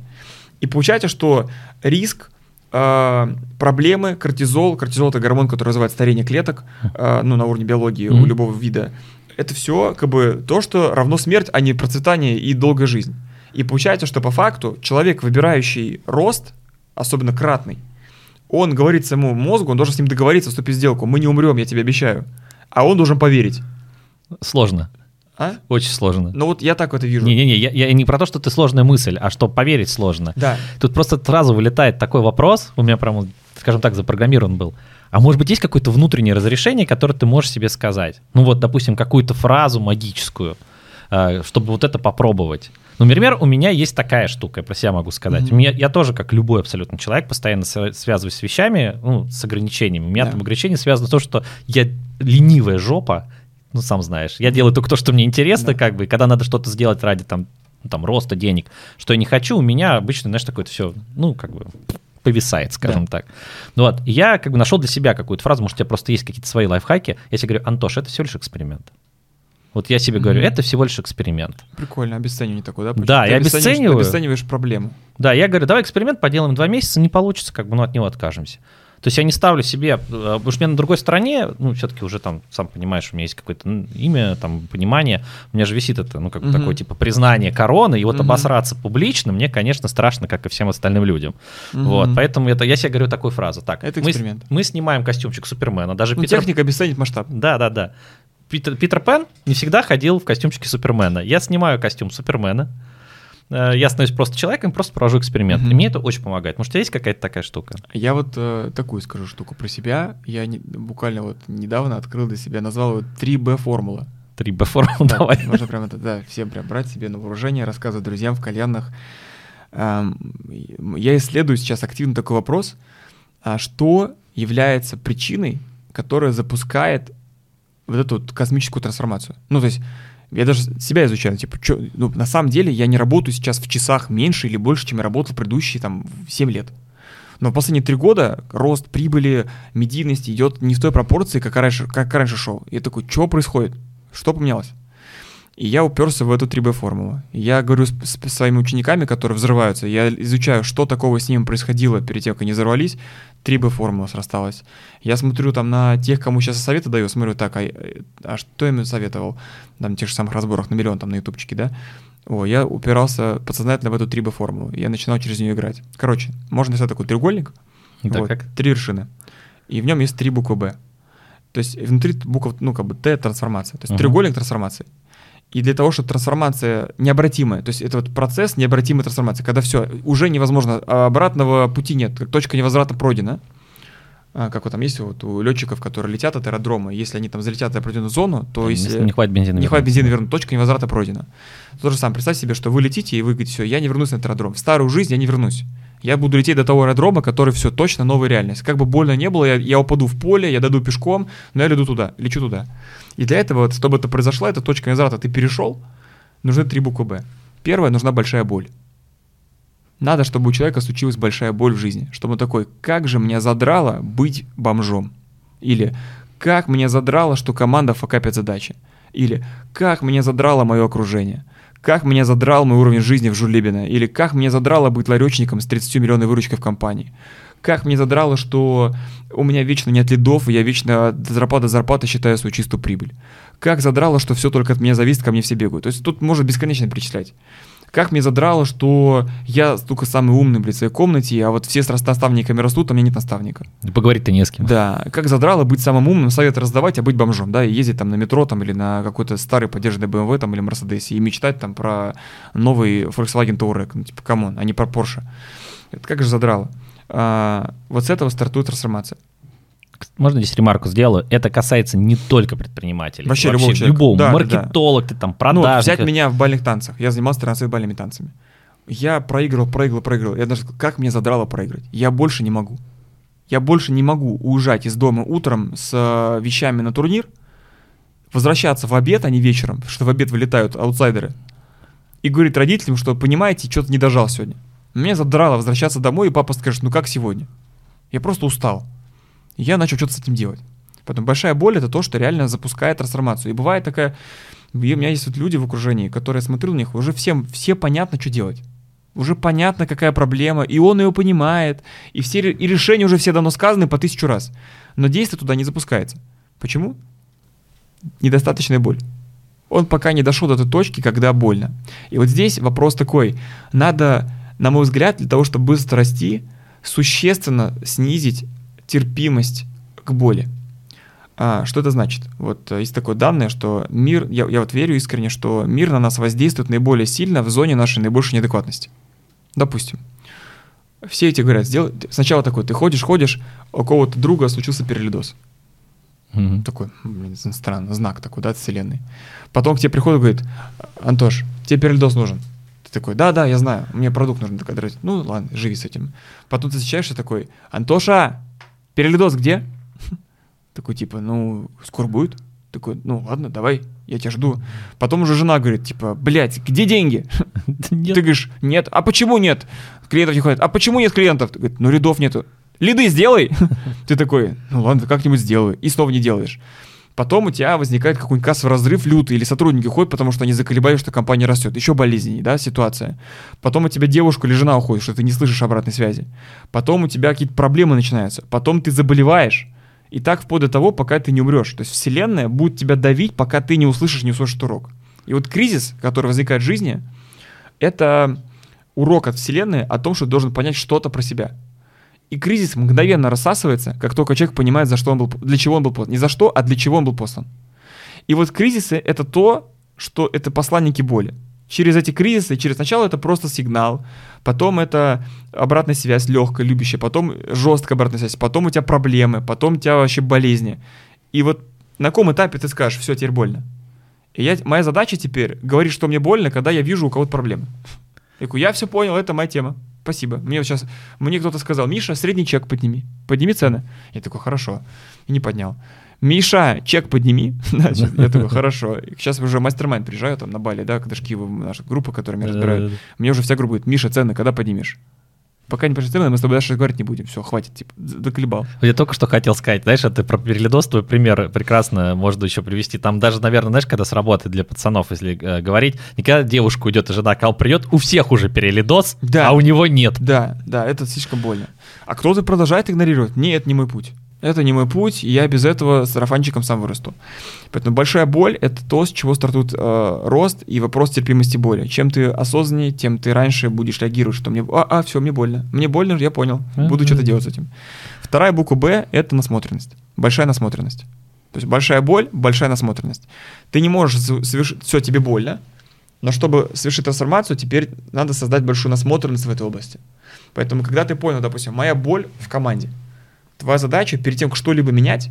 B: И получается, что риск э, проблемы, кортизол, кортизол это гормон, который вызывает старение клеток, э, ну, на уровне биологии mm-hmm. у любого вида, это все как бы то, что равно смерть, а не процветание и долгая жизнь. И получается, что по факту человек, выбирающий рост, особенно кратный, он говорит своему мозгу, он должен с ним договориться, вступить в сделку, мы не умрем, я тебе обещаю. А он должен поверить.
A: Сложно.
B: А?
A: Очень сложно.
B: Ну вот я так это вижу.
A: Не-не-не, я, я не про то, что ты сложная мысль, а что поверить сложно.
B: Да.
A: Тут просто сразу вылетает такой вопрос, у меня прям скажем так, запрограммирован был. А может быть, есть какое-то внутреннее разрешение, которое ты можешь себе сказать? Ну вот, допустим, какую-то фразу магическую, э, чтобы вот это попробовать. Ну, например, у меня есть такая штука, я про себя могу сказать. Mm-hmm. У меня, я тоже, как любой абсолютно человек, постоянно связываюсь с вещами, ну, с ограничениями. У меня yeah. там ограничения связаны с тем, что я ленивая жопа, ну, сам знаешь. Я делаю только то, что мне интересно, yeah. как бы, когда надо что-то сделать ради там, там роста денег, что я не хочу, у меня обычно, знаешь, такое все, ну, как бы повисает, скажем да. так. Ну вот, я как бы нашел для себя какую-то фразу, может, у тебя просто есть какие-то свои лайфхаки. Я тебе говорю, Антош, это всего лишь эксперимент. Вот я себе mm-hmm. говорю, это всего лишь эксперимент.
B: Прикольно, обесценивание такое, да?
A: Да,
B: ты
A: я обесцениваю.
B: обесцениваешь проблему.
A: Да, я говорю, давай эксперимент поделаем два месяца, не получится, как бы, ну, от него откажемся. То есть я не ставлю себе, э, потому что у меня на другой стороне, ну, все-таки уже там, сам понимаешь, у меня есть какое-то имя, там, понимание, у меня же висит это, ну, как бы uh-huh. такое, типа, признание короны, и вот uh-huh. обосраться публично мне, конечно, страшно, как и всем остальным людям. Uh-huh. Вот, поэтому это, я себе говорю такую фразу, так,
B: это эксперимент.
A: Мы, мы снимаем костюмчик Супермена, даже
B: ну, Питер... техника обесценит масштаб.
A: Да, да, да. Питер, Питер Пен не всегда ходил в костюмчике Супермена. Я снимаю костюм Супермена, э, я становлюсь просто человеком, просто провожу эксперимент. Mm-hmm. И мне это очень помогает. Может, у тебя есть какая-то такая штука?
B: Я вот э, такую скажу штуку про себя. Я не, буквально вот недавно открыл для себя, назвал его 3B формула.
A: 3B формула, да, давай.
B: Можно прям это, да, всем прям брать себе на вооружение, рассказывать друзьям в кальянах. Эм, я исследую сейчас активно такой вопрос, а что является причиной, которая запускает вот эту вот космическую трансформацию. Ну, то есть я даже себя изучаю, типа, чё, ну, на самом деле я не работаю сейчас в часах меньше или больше, чем я работал предыдущие там 7 лет. Но последние три года рост прибыли, медийности идет не в той пропорции, как раньше, как раньше шел. И я такой, что происходит? Что поменялось? И я уперся в эту 3B-формулу. Я говорю с, с своими учениками, которые взрываются, я изучаю, что такого с ними происходило перед тем, как они взорвались, 3B-формула срасталась. Я смотрю там на тех, кому сейчас советы даю, смотрю, так, а, а что я им советовал? Там, тех же самых разборах на миллион, там, на ютубчике, да? О, я упирался подсознательно в эту 3B-формулу. Я начинал через нее играть. Короче, можно взять такой треугольник,
A: да, вот, как?
B: три вершины, и в нем есть три буквы «Б». То есть внутри букв, ну, как бы Т — трансформация. То есть uh-huh. треугольник трансформации. И для того, чтобы трансформация необратимая, то есть это вот процесс необратимой трансформации, когда все, уже невозможно, а обратного пути нет, точка невозврата пройдена, а, как вот там есть вот у летчиков, которые летят от аэродрома, если они там залетят в определенную зону, то если
A: не хватит бензина,
B: не хватит бензина вернуть, точка невозврата пройдена. То же самое, представь себе, что вы летите и вы говорите, все, я не вернусь на этот аэродром, в старую жизнь я не вернусь. Я буду лететь до того аэродрома, который все точно новая реальность. Как бы больно не было, я, я упаду в поле, я дойду пешком, но я лету туда, лечу туда. И для этого, вот, чтобы это произошло, эта точка невозврата, ты перешел, нужны три буквы «Б». Первая нужна большая боль. Надо, чтобы у человека случилась большая боль в жизни. Чтобы он такой, как же меня задрало быть бомжом. Или как мне задрало, что команда факапит задачи. Или как мне задрало мое окружение. Как меня задрал мой уровень жизни в Жулебино. Или как мне задрало быть ларечником с 30 миллионной выручкой в компании как мне задрало, что у меня вечно нет лидов, и я вечно до зарплаты считаю свою чистую прибыль. Как задрало, что все только от меня зависит, ко мне все бегают. То есть тут можно бесконечно перечислять. Как мне задрало, что я только самый умный, блядь, в своей комнате, а вот все с наставниками растут, а у меня нет наставника.
A: Поговорить-то не с кем.
B: Да. Как задрало быть самым умным, советы раздавать, а быть бомжом, да, и ездить там на метро там или на какой-то старый поддержанный BMW там или Mercedes и мечтать там про новый Volkswagen Touareg, ну, типа, come on, а не про Porsche. Это как же задрало. А, вот с этого стартует трансформация.
A: Можно здесь ремарку сделаю? Это касается не только предпринимателей.
B: Вообще, Вообще любого человека.
A: Любого. Да, Маркетолог, да. ты там, продажник.
B: Ну, взять меня в бальных танцах. Я занимался 13 бальными танцами. Я проигрывал, проигрывал, проигрывал. Я даже, как мне задрало проиграть? Я больше не могу. Я больше не могу уезжать из дома утром с э, вещами на турнир, возвращаться в обед, а не вечером, что в обед вылетают аутсайдеры, и говорить родителям, что, понимаете, что-то не дожал сегодня. Меня задрало возвращаться домой, и папа скажет, ну как сегодня? Я просто устал. И я начал что-то с этим делать. Поэтому большая боль это то, что реально запускает трансформацию. И бывает такая, и у меня есть вот люди в окружении, которые, смотрю на них, уже всем, все понятно, что делать. Уже понятно, какая проблема, и он ее понимает, и, все, и решения уже все давно сказаны по тысячу раз. Но действие туда не запускается. Почему? Недостаточная боль. Он пока не дошел до той точки, когда больно. И вот здесь вопрос такой. Надо на мой взгляд, для того, чтобы быстро расти, существенно снизить терпимость к боли. А, что это значит? Вот э, есть такое данное, что мир, я, я вот верю искренне, что мир на нас воздействует наиболее сильно в зоне нашей наибольшей неадекватности. Допустим, все эти говорят, сделай... Сначала такой, ты ходишь, ходишь, у кого-то друга случился перелидос.
A: Мгм.
B: Такой, блин, странно, знак такой, да, от вселенной. Потом к тебе приходит и говорит, Антош, тебе перелидос нужен. Ты такой, да, да, я знаю, мне продукт нужен. Такой, ну ладно, живи с этим. Потом ты встречаешься такой, Антоша, перелидос где? <laughs> Такой, типа, ну, скоро будет. Такой, ну ладно, давай, я тебя жду. Потом уже жена говорит, типа, блядь, где деньги? <laughs> Ты говоришь, нет. А почему нет? Клиентов не ходит. А почему нет клиентов? Ты говоришь, ну рядов нету. Лиды сделай. <laughs> Ты такой, ну ладно, как-нибудь сделаю. И снова не делаешь. Потом у тебя возникает какой-нибудь кассовый разрыв лютый, или сотрудники ходят, потому что они заколебались, что компания растет. Еще болезненней, да, ситуация. Потом у тебя девушка или жена уходит, что ты не слышишь обратной связи. Потом у тебя какие-то проблемы начинаются. Потом ты заболеваешь. И так вплоть до того, пока ты не умрешь. То есть вселенная будет тебя давить, пока ты не услышишь, не услышишь урок. И вот кризис, который возникает в жизни, это урок от вселенной о том, что ты должен понять что-то про себя. И кризис мгновенно рассасывается, как только человек понимает, за что он был, для чего он был послан. Не за что, а для чего он был послан. И вот кризисы — это то, что это посланники боли. Через эти кризисы, через начало это просто сигнал, потом это обратная связь легкая, любящая, потом жесткая обратная связь, потом у тебя проблемы, потом у тебя вообще болезни. И вот на каком этапе ты скажешь, все, теперь больно. И я, моя задача теперь говорить, что мне больно, когда я вижу у кого-то проблемы. Я говорю, я все понял, это моя тема. Спасибо. Мне вот сейчас, мне кто-то сказал, Миша, средний чек подними. Подними цены. Я такой, хорошо. И не поднял. Миша, чек подними. <laughs> Значит, я такой, хорошо. Сейчас уже мастер-майнд приезжаю там на Бали, да, когда ж Киева, наша группа, которая меня разбирает.
A: Да-да-да.
B: Мне уже вся группа говорит, Миша, цены когда поднимешь? Пока не цены, мы с тобой дальше говорить не будем. Все, хватит, типа, заколебал.
A: Я только что хотел сказать, знаешь, а ты про перелидос, твой пример прекрасно можно еще привести. Там даже, наверное, знаешь, когда сработает для пацанов, если э, говорить, не когда девушка уйдет и жена кал придет, у всех уже перелидос,
B: Да.
A: а у него нет.
B: Да, да, это слишком больно. А кто-то продолжает игнорировать. Не, это не мой путь. Это не мой путь, и я без этого сарафанчиком сам вырасту. Поэтому большая боль — это то, с чего стартует э, рост и вопрос терпимости боли. Чем ты осознаннее, тем ты раньше будешь реагировать, что мне... А, а все, мне больно. Мне больно, я понял. Буду что-то делать с этим. Вторая буква «Б» — это насмотренность. Большая насмотренность. То есть большая боль, большая насмотренность. Ты не можешь совершить... Все, тебе больно, но чтобы совершить трансформацию, теперь надо создать большую насмотренность в этой области. Поэтому, когда ты понял, допустим, моя боль в команде, твоя задача перед тем, как что-либо менять,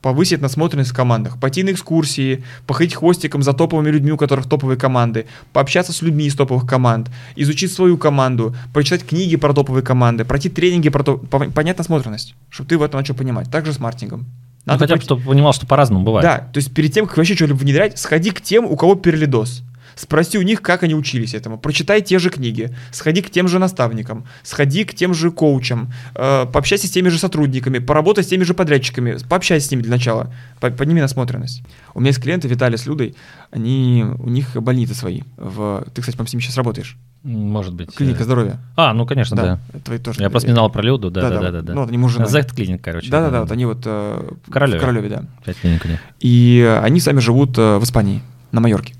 B: повысить насмотренность в командах, пойти на экскурсии, походить хвостиком за топовыми людьми, у которых топовые команды, пообщаться с людьми из топовых команд, изучить свою команду, прочитать книги про топовые команды, пройти тренинги про то, по- понять насмотренность, чтобы ты в этом начал понимать. Также с маркетингом.
A: Ну, хотя бы,
B: пойти-
A: чтобы понимал, что по-разному бывает.
B: да, то есть перед тем, как вообще что-либо внедрять, сходи к тем, у кого перелидос. Спроси у них, как они учились этому. Прочитай те же книги. Сходи к тем же наставникам. Сходи к тем же коучам. э, пообщайся с теми же сотрудниками. Поработай с теми же подрядчиками. Пообщайся с ними для начала. По- Подними насмотренность. У меня есть клиенты, Виталий с Людой. Они, у них больницы свои. В... Ты, кстати, по с ними сейчас работаешь.
A: Может быть.
B: Клиника
A: э,
B: здоровья.
A: А, ну, конечно, да.
B: Твои тоже.
A: Я просто знал про Люду, да-да-да.
B: вот. Ну, вот они муж и жена.
A: Зект клиник, короче.
B: Да-да-да, вот они вот э,
A: В Королеве.
B: В Королеве, да.
A: Пять клиник них.
B: И они сами живут э, в Испании, на Майорке.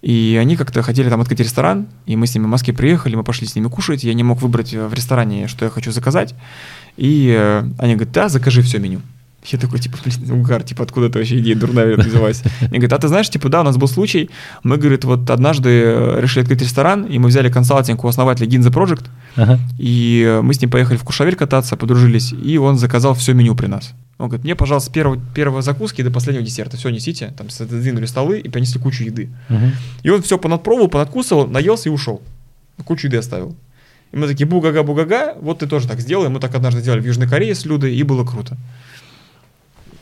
B: И они как-то хотели там открыть ресторан, и мы с ними в Москве приехали, мы пошли с ними кушать, я не мог выбрать э, в ресторане, что я хочу заказать. И э, они говорят, да, закажи все меню. Я такой, типа, блин, угар, типа, откуда это вообще идея дурная взялась? Они говорят, а ты знаешь, типа, да, у нас был случай, мы, говорит, вот однажды э, решили открыть ресторан, и мы взяли консалтинг у основателя Ginza Project,
A: Ага.
B: и мы с ним поехали в Кушавель кататься, подружились, и он заказал все меню при нас. Он говорит, мне, пожалуйста, первого, первого закуски до последнего десерта, все несите. Там сдвинули столы и принесли кучу еды.
A: Мгм.
B: И он все понадпробовал, понадкусывал, наелся и ушел. Кучу еды оставил. И мы такие, бугага-бугага, вот ты тоже так сделай. Мы так однажды делали в Южной Корее с Людой, и было круто.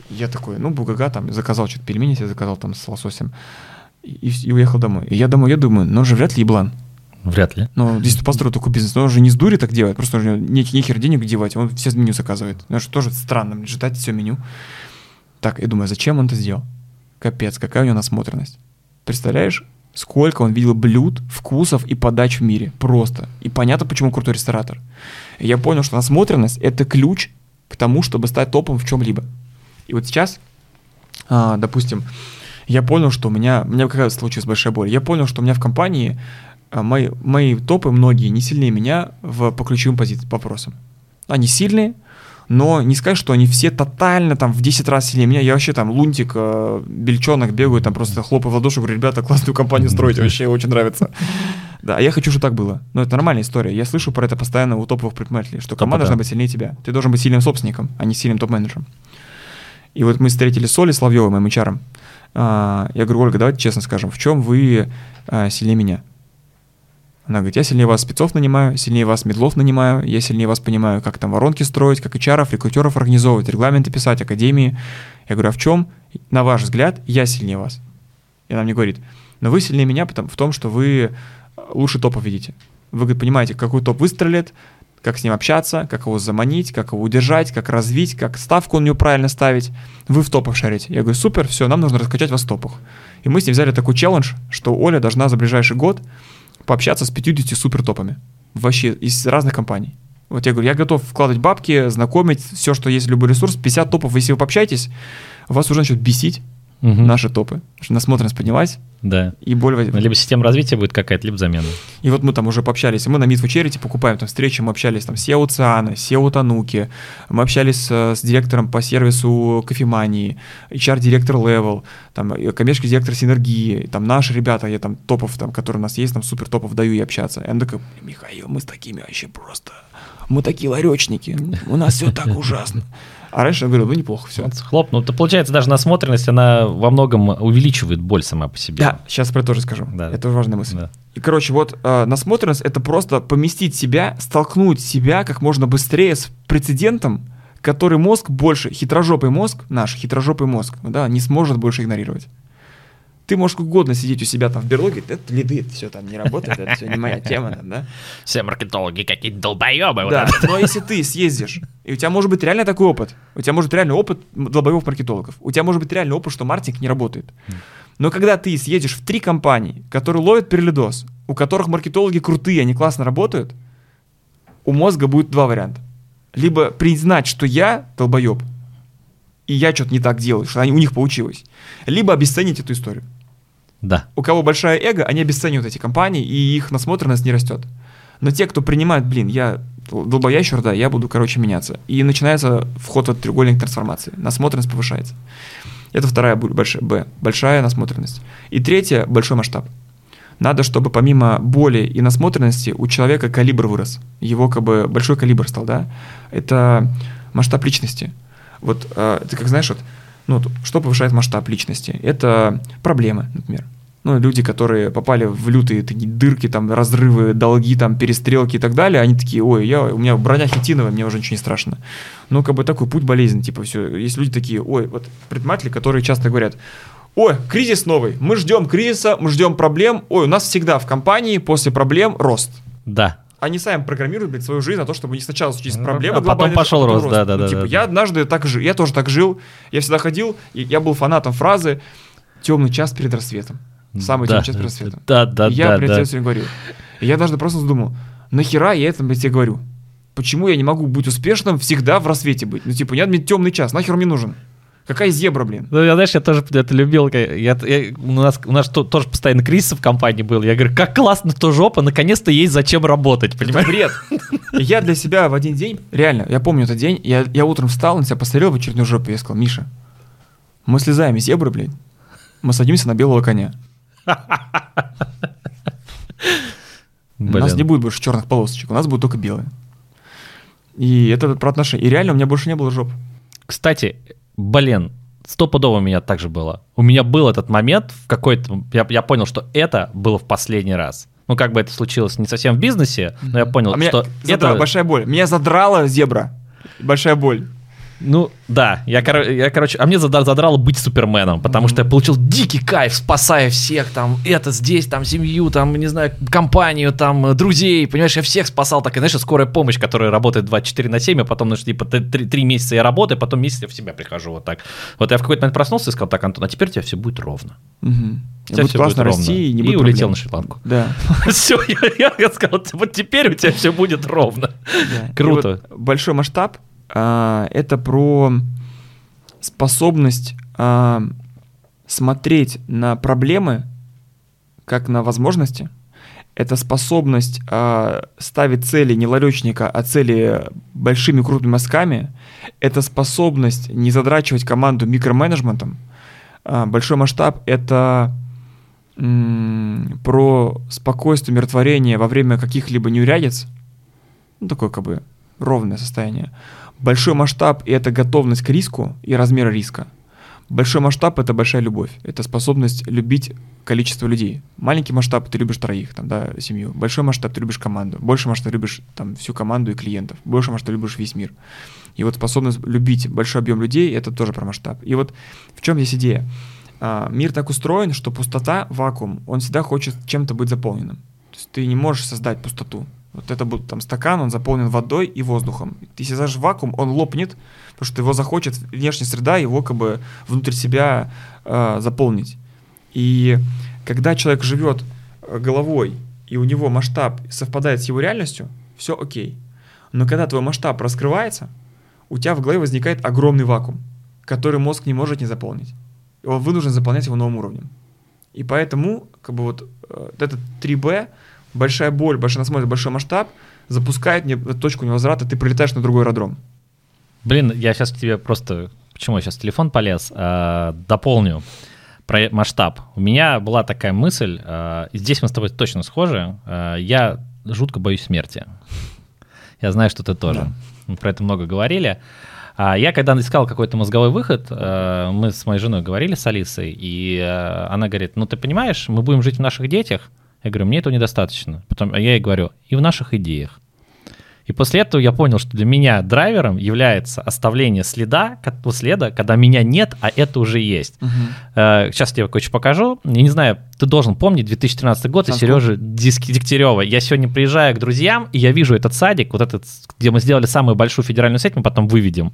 B: Я такой, ну, бугага, там, заказал что-то пельмени себе заказал там с лососем. И, и уехал домой. И я домой, я думаю, ну, же вряд ли еблан.
A: Вряд ли.
B: Ну, если ты построил такой бизнес, но он же не с дури так делает, просто у него не, нехер денег девать, он все меню заказывает. Это же тоже странно, ждать все меню. Так, я думаю, зачем он это сделал? Капец, какая у него насмотренность. Представляешь, сколько он видел блюд, вкусов и подач в мире. Просто. И понятно, почему крутой ресторатор. Я понял, что насмотренность — это ключ к тому, чтобы стать топом в чем-либо. И вот сейчас, а, допустим, я понял, что у меня, у меня какая случилась большая боль. Я понял, что у меня в компании мои, мои топы, многие, не сильнее меня в, по ключевым позициям, вопросам. Они сильные, но не сказать, что они все тотально там в 10 раз сильнее меня. Я вообще там лунтик, э, бельчонок бегаю, там просто хлопаю в ладоши, говорю, ребята, классную компанию строите, вообще очень нравится. <laughs> Да, а я хочу, чтобы так было. Но это нормальная история. Я слышу про это постоянно у топовых предпринимателей, что команда
A: да.
B: должна быть сильнее тебя. Ты должен быть сильным собственником, а не сильным топ-менеджером. И вот мы встретились с Олей Славьевой, моим HR. А, Я говорю, Ольга, давайте честно скажем, в чем вы а, сильнее меня? Она говорит, я сильнее вас спецов нанимаю, сильнее вас медлов нанимаю, я сильнее вас понимаю, как там воронки строить, как HR, рекрутеров организовывать, регламенты писать, академии. Я говорю, а в чем, на ваш взгляд, я сильнее вас? И она мне говорит, но вы сильнее меня потому, в том, что вы лучше топов видите. Вы говорит, понимаете, какой топ выстрелит, как с ним общаться, как его заманить, как его удержать, как развить, как ставку у него правильно ставить. Вы в топах шарите. Я говорю, супер, все, нам нужно раскачать вас в топах. И мы с ним взяли такой челлендж, что Оля должна за ближайший год пообщаться с 50 супер топами. Вообще из разных компаний. Вот я говорю, я готов вкладывать бабки, знакомить, все, что есть, любой ресурс, 50 топов, если вы пообщаетесь, вас уже начнет бесить
A: Мгм.
B: наши топы. Потому что насмотренность поднялась,
A: Да.
B: и более...
A: Либо система развития будет какая-то, либо замена.
B: И вот мы там уже пообщались. Мы на Meet for Charity покупаем там встречи. Мы общались там с SEO Циана, SEO Тануки. Мы общались э, с директором по сервису кофемании, HR-директор Level, там коммерческий директор Синергии. Там наши ребята, я там топов, там, которые у нас есть, там супер топов даю и общаться. И он такой, Михаил, мы с такими вообще просто... Мы такие ларечники. У нас все так ужасно. А раньше я говорил, ну неплохо все.
A: Хлоп, ну, то получается, даже насмотренность, она во многом увеличивает боль сама по себе.
B: Да, сейчас про это тоже скажу.
A: Да.
B: Это важная мысль.
A: Да.
B: И, короче, вот э, насмотренность это просто поместить себя, столкнуть себя как можно быстрее с прецедентом, который мозг больше, хитрожопый мозг, наш хитрожопый мозг, да, не сможет больше игнорировать. Ты можешь угодно сидеть у себя там в берлоге, это лиды, это все там не работает, это все не моя тема, там, да?
A: Все маркетологи какие-то долбоебы. вот
B: Да,
A: это.
B: но если ты съездишь, и у тебя может быть реально такой опыт, у тебя может реально опыт долбоевых маркетологов, у тебя может быть реально опыт, что маркетинг не работает. Но когда ты съедешь в три компании, которые ловят перелидос, у которых маркетологи крутые, они классно работают, у мозга будет два варианта. Либо признать, что я долбоеб, и я что-то не так делаю, что у них получилось. Либо обесценить эту историю.
A: Да.
B: У кого большая эго, они обесценивают эти компании, и их насмотренность не растет. Но те, кто принимает, блин, я долбоящер, да, я буду, короче, меняться. И начинается вход этот треугольник трансформации. Насмотренность повышается. Это вторая большая Б. Большая насмотренность. И третья – большой масштаб. Надо, чтобы помимо боли и насмотренности у человека калибр вырос. Его как бы большой калибр стал, да? Это масштаб личности. Вот э, ты как знаешь, вот, ну, что повышает масштаб личности? Это проблемы, например. Ну, люди, которые попали в лютые такие дырки, там, разрывы, долги, там, перестрелки и так далее, они такие, ой, я, у меня броня хитиновая, мне уже ничего не страшно. Ну, как бы такой путь болезнь, типа, все. Есть люди такие, ой, вот предприниматели, которые часто говорят, ой, кризис новый, мы ждем кризиса, мы ждем проблем, ой, у нас всегда в компании после проблем рост.
A: Да.
B: Они сами программируют, блядь, свою жизнь на то, чтобы не сначала случились
A: Ну,
B: проблемы,
A: а потом пошел
B: потом
A: рост, да-да-да,
B: Ну, типа,
A: да.
B: я однажды так жил, я тоже так жил, я всегда ходил, и я был фанатом фразы «темный час перед рассветом». Самый
A: Да,
B: темный час перед рассветом.
A: Да, да,
B: И я,
A: да,
B: блядь,
A: да.
B: всё говорил. И я однажды просто задумал, нахера я это, блядь, тебе говорю? Почему я не могу быть успешным, всегда в рассвете быть? Ну, типа, нет, мне темный час, нахер мне нужен? Какая зебра, блин?
A: Ну, я, знаешь, я тоже это любил. Я, я- у нас, у нас то- тоже постоянно кризис в компании был. Я говорю, как классно, то жопа, наконец-то есть зачем работать,
B: Это
A: понимаешь?
B: бред. Я для себя в один день, реально, я помню этот день, я, я утром встал, на себя посмотрел в очередную жопу, я сказал, Миша, мы слезаем из зебры, блин, мы садимся на белого коня. У нас не будет больше черных полосочек, у нас будет только белые. И это про отношения. И реально у меня больше не было жоп.
A: Кстати, блин, стопудово у меня так же было. У меня был этот момент в какой-то... Я, я понял, что это было в последний раз. Ну, как бы это случилось не совсем в бизнесе, но я понял,
B: А меня
A: что
B: задрала
A: это...
B: большая боль. Меня задрала зебра. Большая боль.
A: Ну, да, я, коро- я короче, а мне зада- задрало быть суперменом, потому что я получил дикий кайф, спасая всех, там, это здесь, там, семью, там, не знаю, компанию, там, э, друзей, понимаешь, я всех спасал, так, и, знаешь, скорая помощь, которая работает 24 на 7, а потом, что, типа, т- три, три месяца я работаю, потом месяц я в себя прихожу, вот так. Вот я в какой-то момент проснулся и сказал, так, Антон, а теперь у тебя все будет ровно.
B: И
A: тебя
B: будет
A: всё
B: классно
A: будет ровно.
B: расти, и не
A: И
B: будет
A: улетел
B: проблем.
A: на Шри-Ланку.
B: Да. <laughs>
A: Все, я, я сказал, вот теперь у тебя все будет ровно.
B: Да. И
A: Круто.
B: вот большой масштаб это про способность а, смотреть на проблемы как на возможности. Это способность а, ставить цели не ларечника, а цели большими крупными мазками. Это способность не задрачивать команду микроменеджментом. А, большой масштаб — это про спокойствие, умиротворение во время каких-либо неурядиц, ну, такое как бы ровное состояние. Большой масштаб — это готовность к риску и размер риска. Большой масштаб — это большая любовь. Это способность любить количество людей. Маленький масштаб — ты любишь троих, там, да, семью. Большой масштаб — ты любишь команду. Больше масштаб — любишь там, всю команду и клиентов. Больше масштаб — любишь весь мир. И вот способность любить большой объем людей — это тоже про масштаб. И вот в чем здесь идея? А, мир так устроен, что пустота, вакуум, он всегда хочет чем-то быть заполненным. То есть ты не можешь создать пустоту. Вот это будет там стакан, он заполнен водой и воздухом. Если создашь вакуум, он лопнет, потому что его захочет внешняя среда его как бы внутрь себя э, заполнить. И когда человек живет э, головой, и у него масштаб совпадает с его реальностью, все окей. Но когда твой масштаб раскрывается, у тебя в голове возникает огромный вакуум, который мозг не может не заполнить. И он вынужден заполнять его новым уровнем. И поэтому, как бы вот э, этот 3B, большая боль, большая насмотренность, большой масштаб запускает мне точку невозврата, ты прилетаешь на другой аэродром.
A: Блин, я сейчас к тебе просто... Почему я сейчас телефон полез? А, дополню про масштаб. У меня была такая мысль, а, здесь мы с тобой точно схожи. А, я жутко боюсь смерти. Я знаю, что ты тоже. Да. Мы про это много говорили. А я когда искал какой-то мозговой выход, мы с моей женой говорили с Алисой, и она говорит, ну ты понимаешь, мы будем жить в наших детях, я говорю, мне этого недостаточно. Потом а я ей говорю, и в наших идеях. И после этого я понял, что для меня драйвером является оставление следа, следа, когда меня нет, а это уже есть. Угу. Сейчас тебе кое-что покажу. Я не знаю, ты должен помнить 2013 год Санкт. и Сережа Дегтярева. Я сегодня приезжаю к друзьям, и я вижу этот садик, вот этот, где мы сделали самую большую федеральную сеть, мы потом выведем,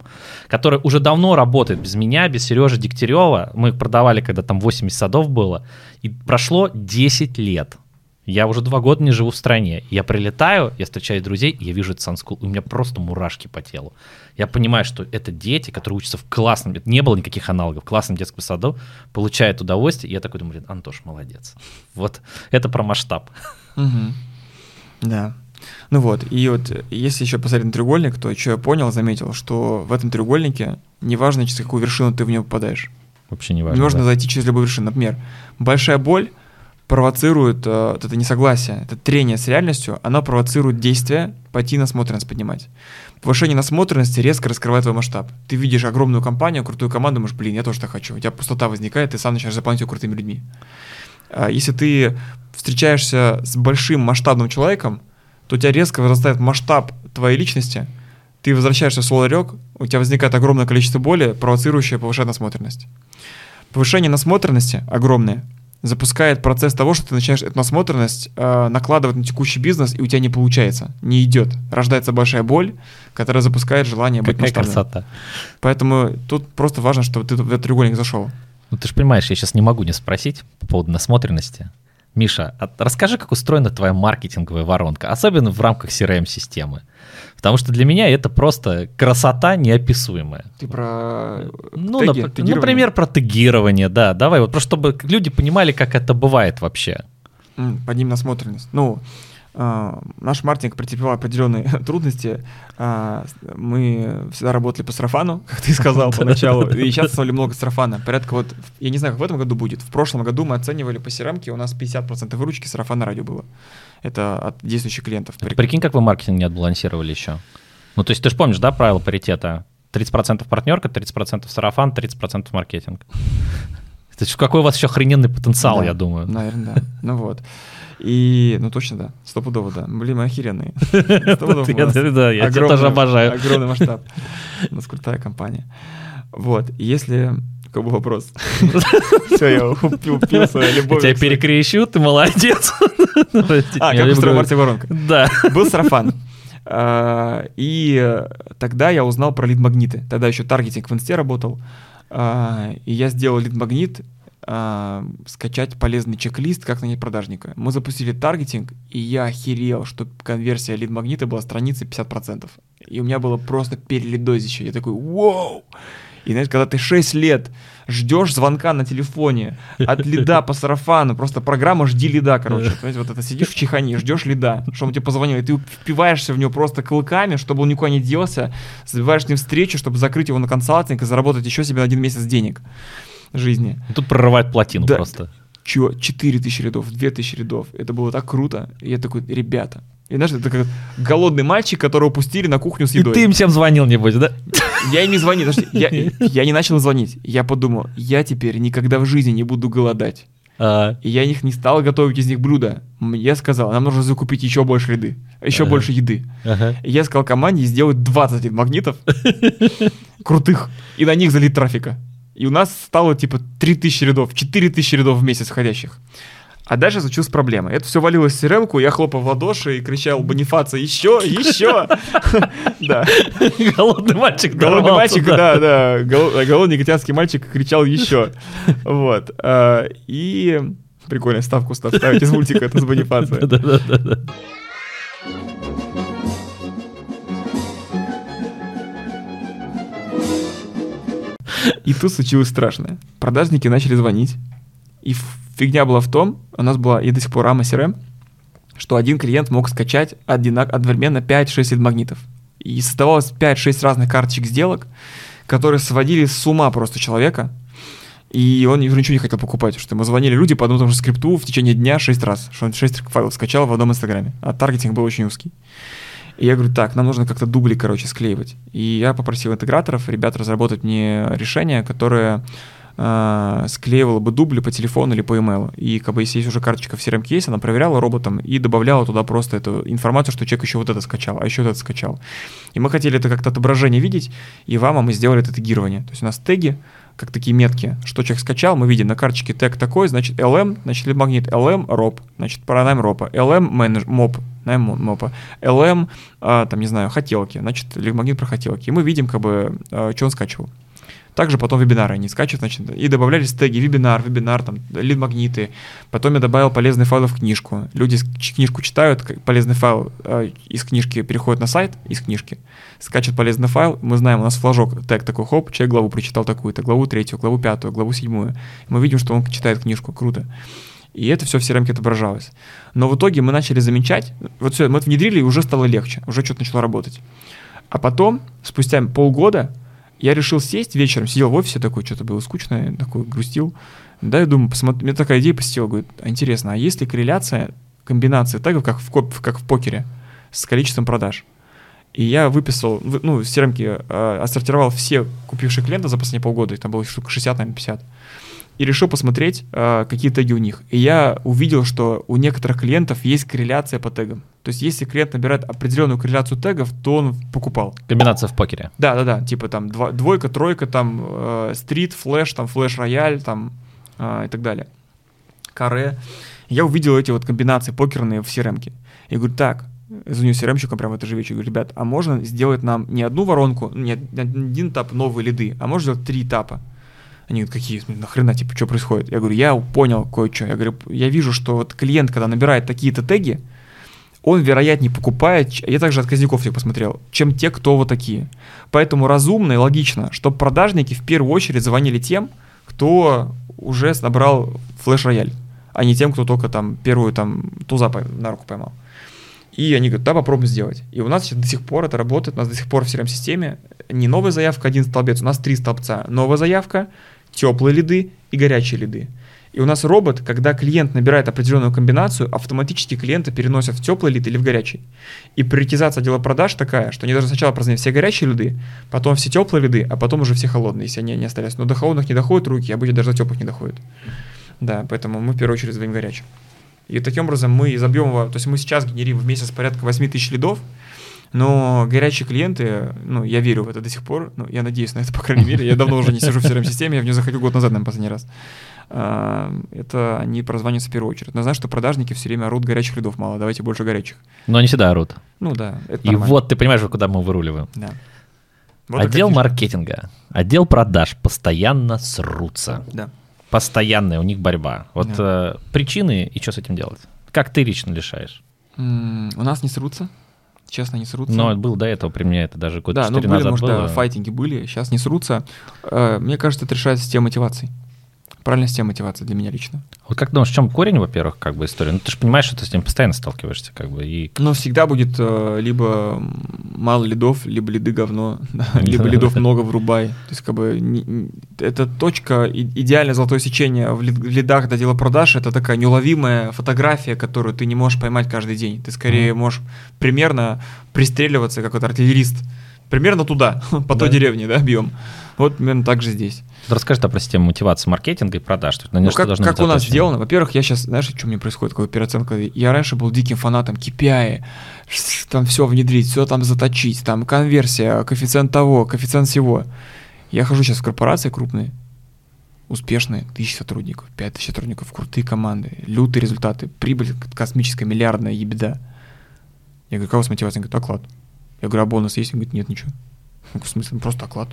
A: который уже давно работает без меня, без Сережи Дегтярева. Мы их продавали, когда там 80 садов было. И прошло 10 лет. Я уже два года не живу в стране. Я прилетаю, я встречаю друзей, я вижу этот санскул, у меня просто мурашки по телу. Я понимаю, что это дети, которые учатся в классном, не было никаких аналогов, в классном детском саду, получают удовольствие, и я такой думаю, Антош, молодец. Вот это про масштаб.
B: Да. Ну вот, и вот если еще посмотреть на треугольник, то что я понял, заметил, что в этом треугольнике неважно, через какую вершину ты в него попадаешь.
A: Вообще не важно.
B: Можно да. зайти через любую вершину. Например, большая боль — провоцирует э, вот это несогласие, это трение с реальностью, оно провоцирует действие пойти насмотренность поднимать. Повышение насмотренности резко раскрывает твой масштаб. Ты видишь огромную компанию, крутую команду, думаешь, блин, я тоже так хочу. У тебя пустота возникает, ты сам начинаешь заполнять ее крутыми людьми. А если ты встречаешься с большим масштабным человеком, то у тебя резко возрастает масштаб твоей личности, ты возвращаешься в свой ларек, у тебя возникает огромное количество боли, провоцирующее повышать насмотренность. Повышение насмотренности огромное запускает процесс того, что ты начинаешь эту насмотренность э, накладывать на текущий бизнес, и у тебя не получается, не идет. Рождается большая боль, которая запускает желание
A: быть Какая масштабным. красота.
B: Поэтому тут просто важно, чтобы ты в этот треугольник зашел.
A: Ну ты же понимаешь, я сейчас не могу не спросить по поводу насмотренности. Миша, а расскажи, как устроена твоя маркетинговая воронка, особенно в рамках CRM-системы. Потому что для меня это просто красота неописуемая.
B: Ты про
A: ну, теги, нап- например, про тегирование, да. Давай, вот просто чтобы люди понимали, как это бывает вообще.
B: Подним насмотренность. Ну, наш маркетинг претерпевал определенные <laughs> трудности. Uh, мы всегда работали по сарафану, <laughs> как ты сказал <laughs> поначалу, и сейчас стали много сарафана. Порядка вот, я не знаю, как в этом году будет. В прошлом году мы оценивали по CRM, у нас 50% выручки сарафана радио было. Это от действующих клиентов.
A: Прикинь, как вы маркетинг не отбалансировали еще? Ну, то есть ты же помнишь, да, правило паритета? 30% партнерка, 30% сарафан, 30% маркетинг. Это какой у вас еще охрененный потенциал,
B: да,
A: я думаю.
B: Наверное, да. Ну вот. И, ну точно, да, стопудово, да. Блин, мы охеренные. <laughs>
A: Да, я тебя тоже обожаю.
B: Огромный масштаб. <laughs> У нас крутая компания. Вот, если какой был вопрос? <laughs>
A: Все, я упил свою любовь. Тебя перекрещу, ты молодец.
B: А, как устроил Марти Воронка.
A: Да.
B: Был сарафан. А, и тогда я узнал про лид-магниты. Тогда еще таргетинг в инсте работал. А, и я сделал лид-магнит, а, скачать полезный чек-лист, как нанять продажника. Мы запустили таргетинг, и я охерел, что конверсия лид-магнита была страницы 50%. И у меня было просто перелидозище. Я такой, вау! И знаешь, когда ты 6 лет ждешь звонка на телефоне от лида по сарафану, просто программа «Жди лида», короче. Знаете, вот это сидишь в чихане, ждешь лида, чтобы он тебе позвонил, и ты впиваешься в него просто клыками, чтобы он никуда не делся, забиваешь с ним встречу, чтобы закрыть его на консалтинг и заработать еще себе на один месяц денег жизни.
A: Тут прорывать плотину
B: да.
A: просто.
B: чё, 4000 рядов, 2000 рядов. Это было так круто. И я такой, ребята. И знаешь, это как голодный мальчик, которого пустили на кухню с
A: И
B: едой.
A: ты им всем звонил, небось, да?
B: Я им не звонил, подожди, я, <laughs> я не начал звонить. Я подумал, я теперь никогда в жизни не буду голодать.
A: А,
B: И я них не стал готовить из них блюда. Я сказал, нам нужно закупить еще больше еды, еще
A: Ага.
B: больше еды.
A: ага.
B: И я сказал команде сделать 20 магнитов <laughs> крутых и на них залить трафика. И у нас стало типа 3000 рядов, 4000 рядов в месяц входящих. А дальше случилась проблема. Это все валилось в crm я хлопал в ладоши и кричал Бонифаца еще, еще. <laughs> Да.
A: Голодный мальчик
B: Голодный мальчик, да, да. гол- Голодный негритянский мальчик кричал еще. <laughs> Вот. А, И прикольно, ставку став- ставить из мультика, это с Бонифацией. <laughs>
A: Да-да-да. <laughs>
B: И тут случилось страшное. Продажники начали звонить. И фигня была в том, у нас была и до сих пор рама CRM, что один клиент мог скачать одинак- одновременно 5-6 лид-магнитов. И создавалось 5-6 разных карточек сделок, которые сводили с ума просто человека. И он уже ничего не хотел покупать, что ему звонили люди по одному тому же скрипту в течение дня 6 раз, что он 6 файлов скачал в одном инстаграме, а таргетинг был очень узкий. И я говорю, так, нам нужно как-то дубли, короче, склеивать. И я попросил интеграторов, ребят, разработать мне решение, которое э, склеивало бы дубли по телефону или по имейлу. И как бы если есть уже карточка в CRM кейсе, она проверяла роботом и добавляла туда просто эту информацию, что человек еще вот это скачал, а еще вот это скачал. И мы хотели это как-то отображение видеть, и вам, а мы сделали это тегирование. То есть у нас теги, как такие метки, что человек скачал, мы видим на карточке тег такой, значит LM, значит магнит LM ROP, значит про найм ропа, LM менедж, моп, найм мопа, LM, а, там, не знаю, хотелки, значит, магнит про хотелки. И мы видим, как бы, а, что он скачивал. Также потом вебинары они скачивают, значит, и добавлялись теги вебинар, вебинар, там, лид-магниты. Потом я добавил полезные файлы в книжку. Люди книжку читают, полезный файл э, из книжки переходит на сайт, из книжки, скачет полезный файл, мы знаем, у нас флажок, тег такой, хоп, человек главу прочитал такую-то, главу третью, главу пятую, главу седьмую. Мы видим, что он читает книжку, круто. И это все в CRM отображалось. Но в итоге мы начали замечать, вот все, мы это внедрили, и уже стало легче, уже что-то начало работать. А потом, спустя полгода, я решил сесть вечером, сидел в офисе такой, что-то было скучно, такой грустил. Да, я думаю, посмотри, мне такая идея посетила, говорит, а интересно, а есть ли корреляция комбинации тегов, как в, как в покере, с количеством продаж? И я выписал, вы- ну, в CRM э, отсортировал все купившие клиента за последние полгода, их там было штук 60, наверное, 50. И решил посмотреть, э, какие теги у них. И я увидел, что у некоторых клиентов есть корреляция по тегам. То есть, если клиент набирает определенную корреляцию тегов, то он покупал.
A: Комбинация в покере.
B: Да, да, да, типа там два- двойка, тройка, там э, стрит, флэш, там флэш рояль, там э, и так далее. Каре. Я увидел эти вот комбинации покерные в CRM. -ке. Я говорю, так, звоню CRM-щикам прямо в это же вечер, говорю, ребят, а можно сделать нам не одну воронку, не од- не один этап новые лиды, а можно сделать три этапа? Они говорят, какие, нахрена, типа, что происходит? Я говорю, я понял кое-что. Я говорю, я вижу, что вот клиент, когда набирает такие-то теги, он, вероятнее, покупает, я также отказников всех посмотрел, чем те, кто вот такие. Поэтому разумно и логично, чтобы продажники в первую очередь звонили тем, кто уже набрал флеш-рояль, а не тем, кто только там первую там туза на руку поймал. И они говорят, да, попробуем сделать. И у нас до сих пор это работает, у нас до сих пор в CRM-системе не новая заявка, один столбец, у нас три столбца. Новая заявка, теплые лиды и горячие лиды. И у нас робот, когда клиент набирает определенную комбинацию, автоматически клиента переносят в теплый лид или в горячий. И приоритизация отдела продаж такая, что они должны сначала прозвонить все горячие лиды, потом все теплые лиды, а потом уже все холодные, если они не остались. Но до холодных не доходят руки, а будет даже до теплых не доходят. Да, поэтому мы в первую очередь звоним горячим. И таким образом мы из объема, то есть мы сейчас генерим в месяц порядка 8 тысяч лидов, но горячие клиенты, ну, я верю в это до сих пор, ну, я надеюсь на это, по крайней мере, я давно уже не сижу в CRM-системе, я в нее заходил год назад, наверное, последний раз. А, Это они прозваниваются в первую очередь. Но знаешь, что продажники все время орут горячих лидов мало, давайте больше горячих.
A: Но они всегда орут.
B: Ну да,
A: И
B: нормально.
A: вот ты понимаешь, куда мы выруливаем.
B: Да. Вот
A: отдел маркетинга, отдел продаж постоянно срутся.
B: Да.
A: Постоянная у них борьба. Вот
B: Да.
A: э, причины и что с этим делать? Как ты лично решаешь?
B: М, У нас не срутся, честно, не срутся.
A: Но был до этого при мне это даже год
B: да, ну были, может,
A: было.
B: да, файтинги были, сейчас не срутся. Э, Мне кажется, это решает система мотивации. Правильная система мотивации для меня лично.
A: Вот как думаешь, в чем корень, во-первых, как бы история? Ну ты же понимаешь, что ты с ним постоянно сталкиваешься, как бы, и
B: Но всегда будет э, либо мало лидов, либо лиды говно, <laughs> либо лидов много врубай. То есть как бы не, это точка, и, идеальное золотое сечение в, лид, в лидах до дела продаж, это такая неуловимая фотография, которую ты не можешь поймать каждый день. Ты скорее mm-hmm. можешь примерно пристреливаться, как вот артиллерист, примерно туда, <laughs> по той деревне, да, бьем. Вот примерно так же здесь.
A: Расскажи про систему мотивации маркетинга и продаж.
B: На ну, как как у нас сделано? Во-первых, я сейчас, знаешь, что мне происходит, какая переоценка? Я раньше был диким фанатом KPI, там все внедрить, все там заточить, там конверсия, коэффициент того, коэффициент всего. Я хожу сейчас в корпорации крупные, успешные, тысячи сотрудников, пять тысяч сотрудников, крутые команды, лютые результаты, прибыль космическая, миллиардная, ебеда. Я говорю, какая у вас мотивация? Он говорит, оклад. Я говорю, а бонус есть? Он говорит, нет, ничего. Я говорю, в смысле, просто оклад.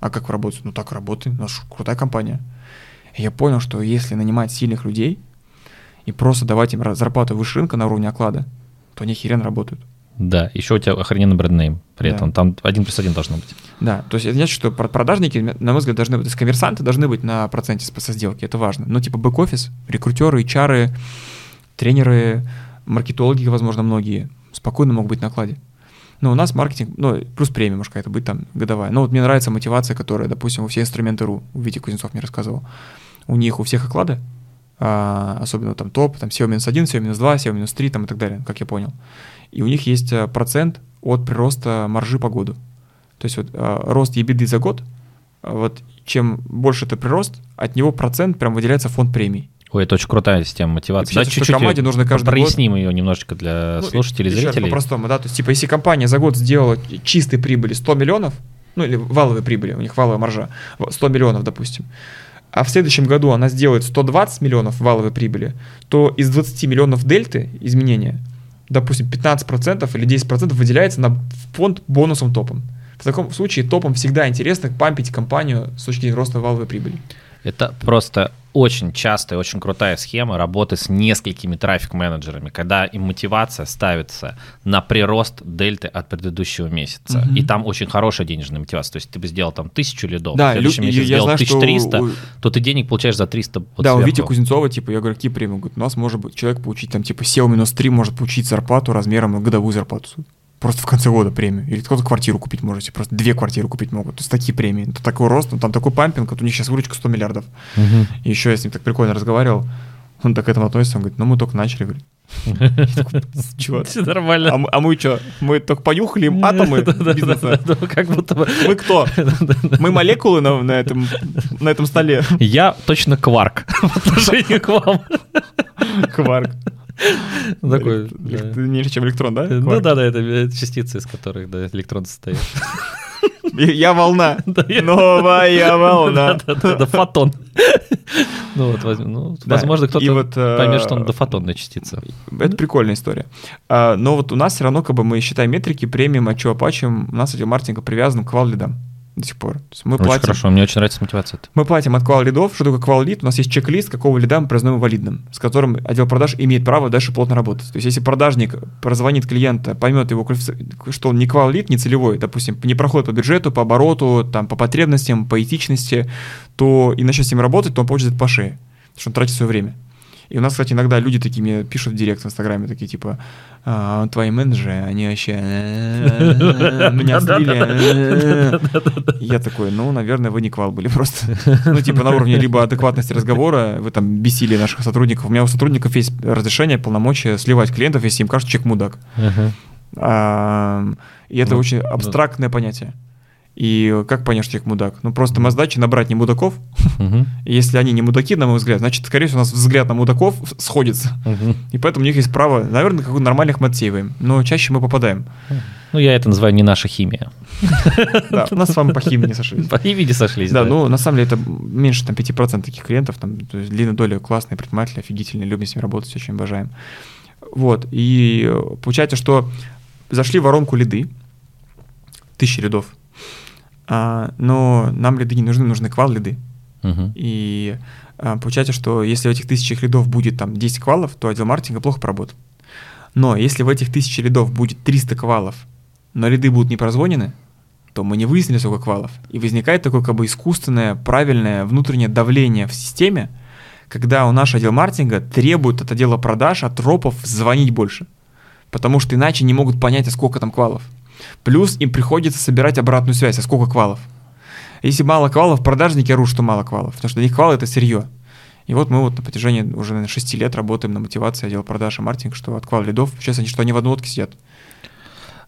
B: А как вы работаете? Ну так работаем, наша крутая компания. И я понял, что если нанимать сильных людей и просто давать им зарплату выше рынка на уровне оклада, то они херен работают.
A: Да, еще у тебя охрененный бренднейм при да. этом. Там один плюс один должно быть.
B: Да, то есть это значит, что продажники, на мой взгляд, должны быть, то есть коммерсанты должны быть на проценте со сделки, это важно. Но типа бэк-офис, рекрутеры, HR, тренеры, маркетологи, возможно, многие, спокойно могут быть на окладе. Но у нас маркетинг, ну, плюс премия может какая-то быть там годовая. Но вот мне нравится мотивация, которая, допустим, у все инструменты РУ, Витя Кузнецов мне рассказывал. У них у всех оклады, а, особенно там топ, там SEO-1, SEO-2, SEO-3 там и так далее, как я понял. И у них есть э, процент от прироста маржи по году. То есть вот а, рост ебеды за год, а вот чем больше это прирост, от него процент прям выделяется фонд премий.
A: Ой, это очень крутая система мотивации.
B: Да, чуть-чуть команде нужно каждый
A: проясним
B: год...
A: ее немножечко для ну, слушателей, зрителей.
B: По-простому, да, то есть типа если компания за год сделала чистой прибыли 100 миллионов, ну или валовой прибыли, у них валовая маржа, 100 миллионов, допустим, а в следующем году она сделает 120 миллионов валовой прибыли, то из 20 миллионов дельты изменения, допустим, 15% или 10% выделяется на фонд бонусом топом. В таком случае топом всегда интересно пампить компанию с точки зрения роста валовой прибыли.
A: Это просто очень частая, очень крутая схема работы с несколькими трафик-менеджерами, когда им мотивация ставится на прирост дельты от предыдущего месяца. Угу. И там очень хорошая денежная мотивация. То есть ты бы сделал там тысячу лидов,
B: да, в следующем месяце сделал знаю,
A: 1300, что... то ты денег получаешь за 300 вот
B: Да, сверху. у Вити Кузнецова, типа, я говорю, какие премии? Говорит, у нас может быть человек получить там типа SEO минус 3 может получить зарплату размером годовую зарплату просто в конце года премию. Или кто-то квартиру купить можете, просто две квартиры купить могут. То есть такие премии. Это такой рост, ну, там такой пампинг, вот у них сейчас выручка 100 миллиардов. Угу. И еще я с ним так прикольно разговаривал, он так к этому относится, он говорит, ну мы только начали, говорит.
A: Чего? Все нормально.
B: А мы, а мы что? Мы только понюхали атомы <laughs> бизнеса?
A: Как будто бы...
B: Мы кто? Мы молекулы на, на, этом, на этом столе.
A: Я точно кварк <laughs> в отношении к вам.
B: Кварк. <laughs>
A: Такой.
B: Не чем электрон, да?
A: Ну да, да, это частицы, из которых да, электрон состоит. <laughs>
B: Я волна. <laughs> Новая волна.
A: Да, фотон. Ну вот, ну, возможно, кто-то вот, поймет, что он дофотонная частица.
B: Это прикольная история. А, но вот у нас все равно, как бы мы считаем метрики, премиум, а что оплачиваем, у нас эти маркетинга привязан к вал-лидам до сих пор.
A: мы очень платим, хорошо, мне очень нравится мотивация.
B: Мы платим от квал лидов. Что такое квал лид? У нас есть чек-лист, какого лида мы признаем валидным, с которым отдел продаж имеет право дальше плотно работать. То есть если продажник прозвонит клиента, поймет его, что он не квал лид, не целевой, допустим, не проходит по бюджету, по обороту, там, по потребностям, по этичности, то и начнет с ним работать, то он получит по шее, потому что он тратит свое время. И у нас, кстати, иногда люди такие мне пишут в директ в Инстаграме, такие типа, а, твои менеджеры, они вообще меня слили. Я такой, ну, наверное, вы не квал были просто. Ну, типа на уровне либо адекватности разговора, вы там бесили наших сотрудников. У меня у сотрудников есть разрешение, полномочия сливать клиентов, если им кажется, человек мудак. И это ну, очень абстрактное понятие. И как понять, что человек мудак? Ну, просто мы задача набрать не мудаков. Uh-huh. И если они не мудаки, на мой взгляд, значит, скорее всего, у нас взгляд на мудаков сходится. Uh-huh. И поэтому у них есть право, наверное, как нормальных мы отсеиваем. Но чаще мы попадаем.
A: Ну, я это называю не наша химия. <laughs>
B: Да, у нас с вами по химии не сошлись.
A: По химии не сошлись,
B: да. ну, на самом деле, это меньше там 5% таких клиентов. Там, то есть, длинная доля классные предприниматели, офигительные, любим с ними работать, очень обожаем. Вот, и получается, что зашли в воронку лиды, тысячи рядов, а, но нам лиды не нужны, нужны квал-лиды. Uh-huh. И а, получается, что если в этих тысячах лидов будет там 10 квалов, то отдел маркетинга плохо поработал. Но если в этих тысячах лидов будет 300 квалов, но лиды будут не прозвонены, то мы не выяснили, сколько квалов. И возникает такое как бы искусственное, правильное внутреннее давление в системе, когда у нашего отдела маркетинга требует от отдела продаж, от ропов звонить больше. Потому что иначе не могут понять, а сколько там квалов. Плюс им приходится собирать обратную связь, а сколько квалов. Если мало квалов, продажники орут, что мало квалов, потому что для них квалы — это сырье. И вот мы вот на протяжении уже, наверное, 6 лет работаем на мотивации отдела продаж и маркетинг, что от квал лидов, сейчас они, что они в одной лодке сидят.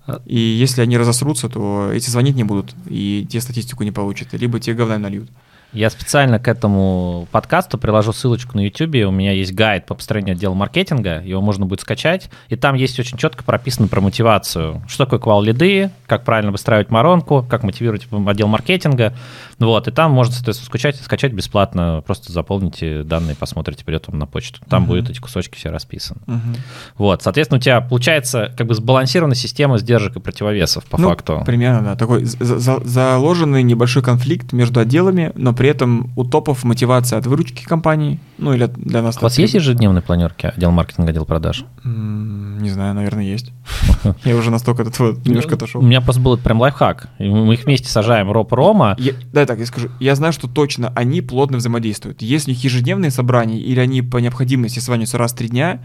B: А и если они разосрутся, то эти звонить не будут, и те статистику не получат, либо те говна нальют.
A: Я специально к этому подкасту приложу ссылочку на YouTube. У меня есть гайд по построению отдела маркетинга. Его можно будет скачать. И там есть очень четко прописано про мотивацию. Что такое квал-лиды, как правильно выстраивать воронку, как мотивировать отдел маркетинга. Вот. И там можно, соответственно, скачать, скачать бесплатно. Просто заполните данные, посмотрите, придет вам на почту. Там uh-huh. будут эти кусочки все расписаны. Uh-huh. Вот. Соответственно, у тебя получается как бы сбалансированная система сдержек и противовесов по
B: ну,
A: факту.
B: Примерно, да. Такой заложенный небольшой конфликт между отделами, но при этом у топов мотивация от выручки компании, ну или для нас.
A: У вас есть ежедневные планерки отдел маркетинга, отдел продаж?
B: Не знаю, наверное, есть. <laughs> Я уже настолько от этого немножко отошел.
A: У меня просто был прям лайфхак. Мы их вместе сажаем Роб Рома.
B: Да, так, я скажу. Я знаю, что точно они плотно взаимодействуют. Если у них ежедневные собрания или они по необходимости созваниваются раз в три дня,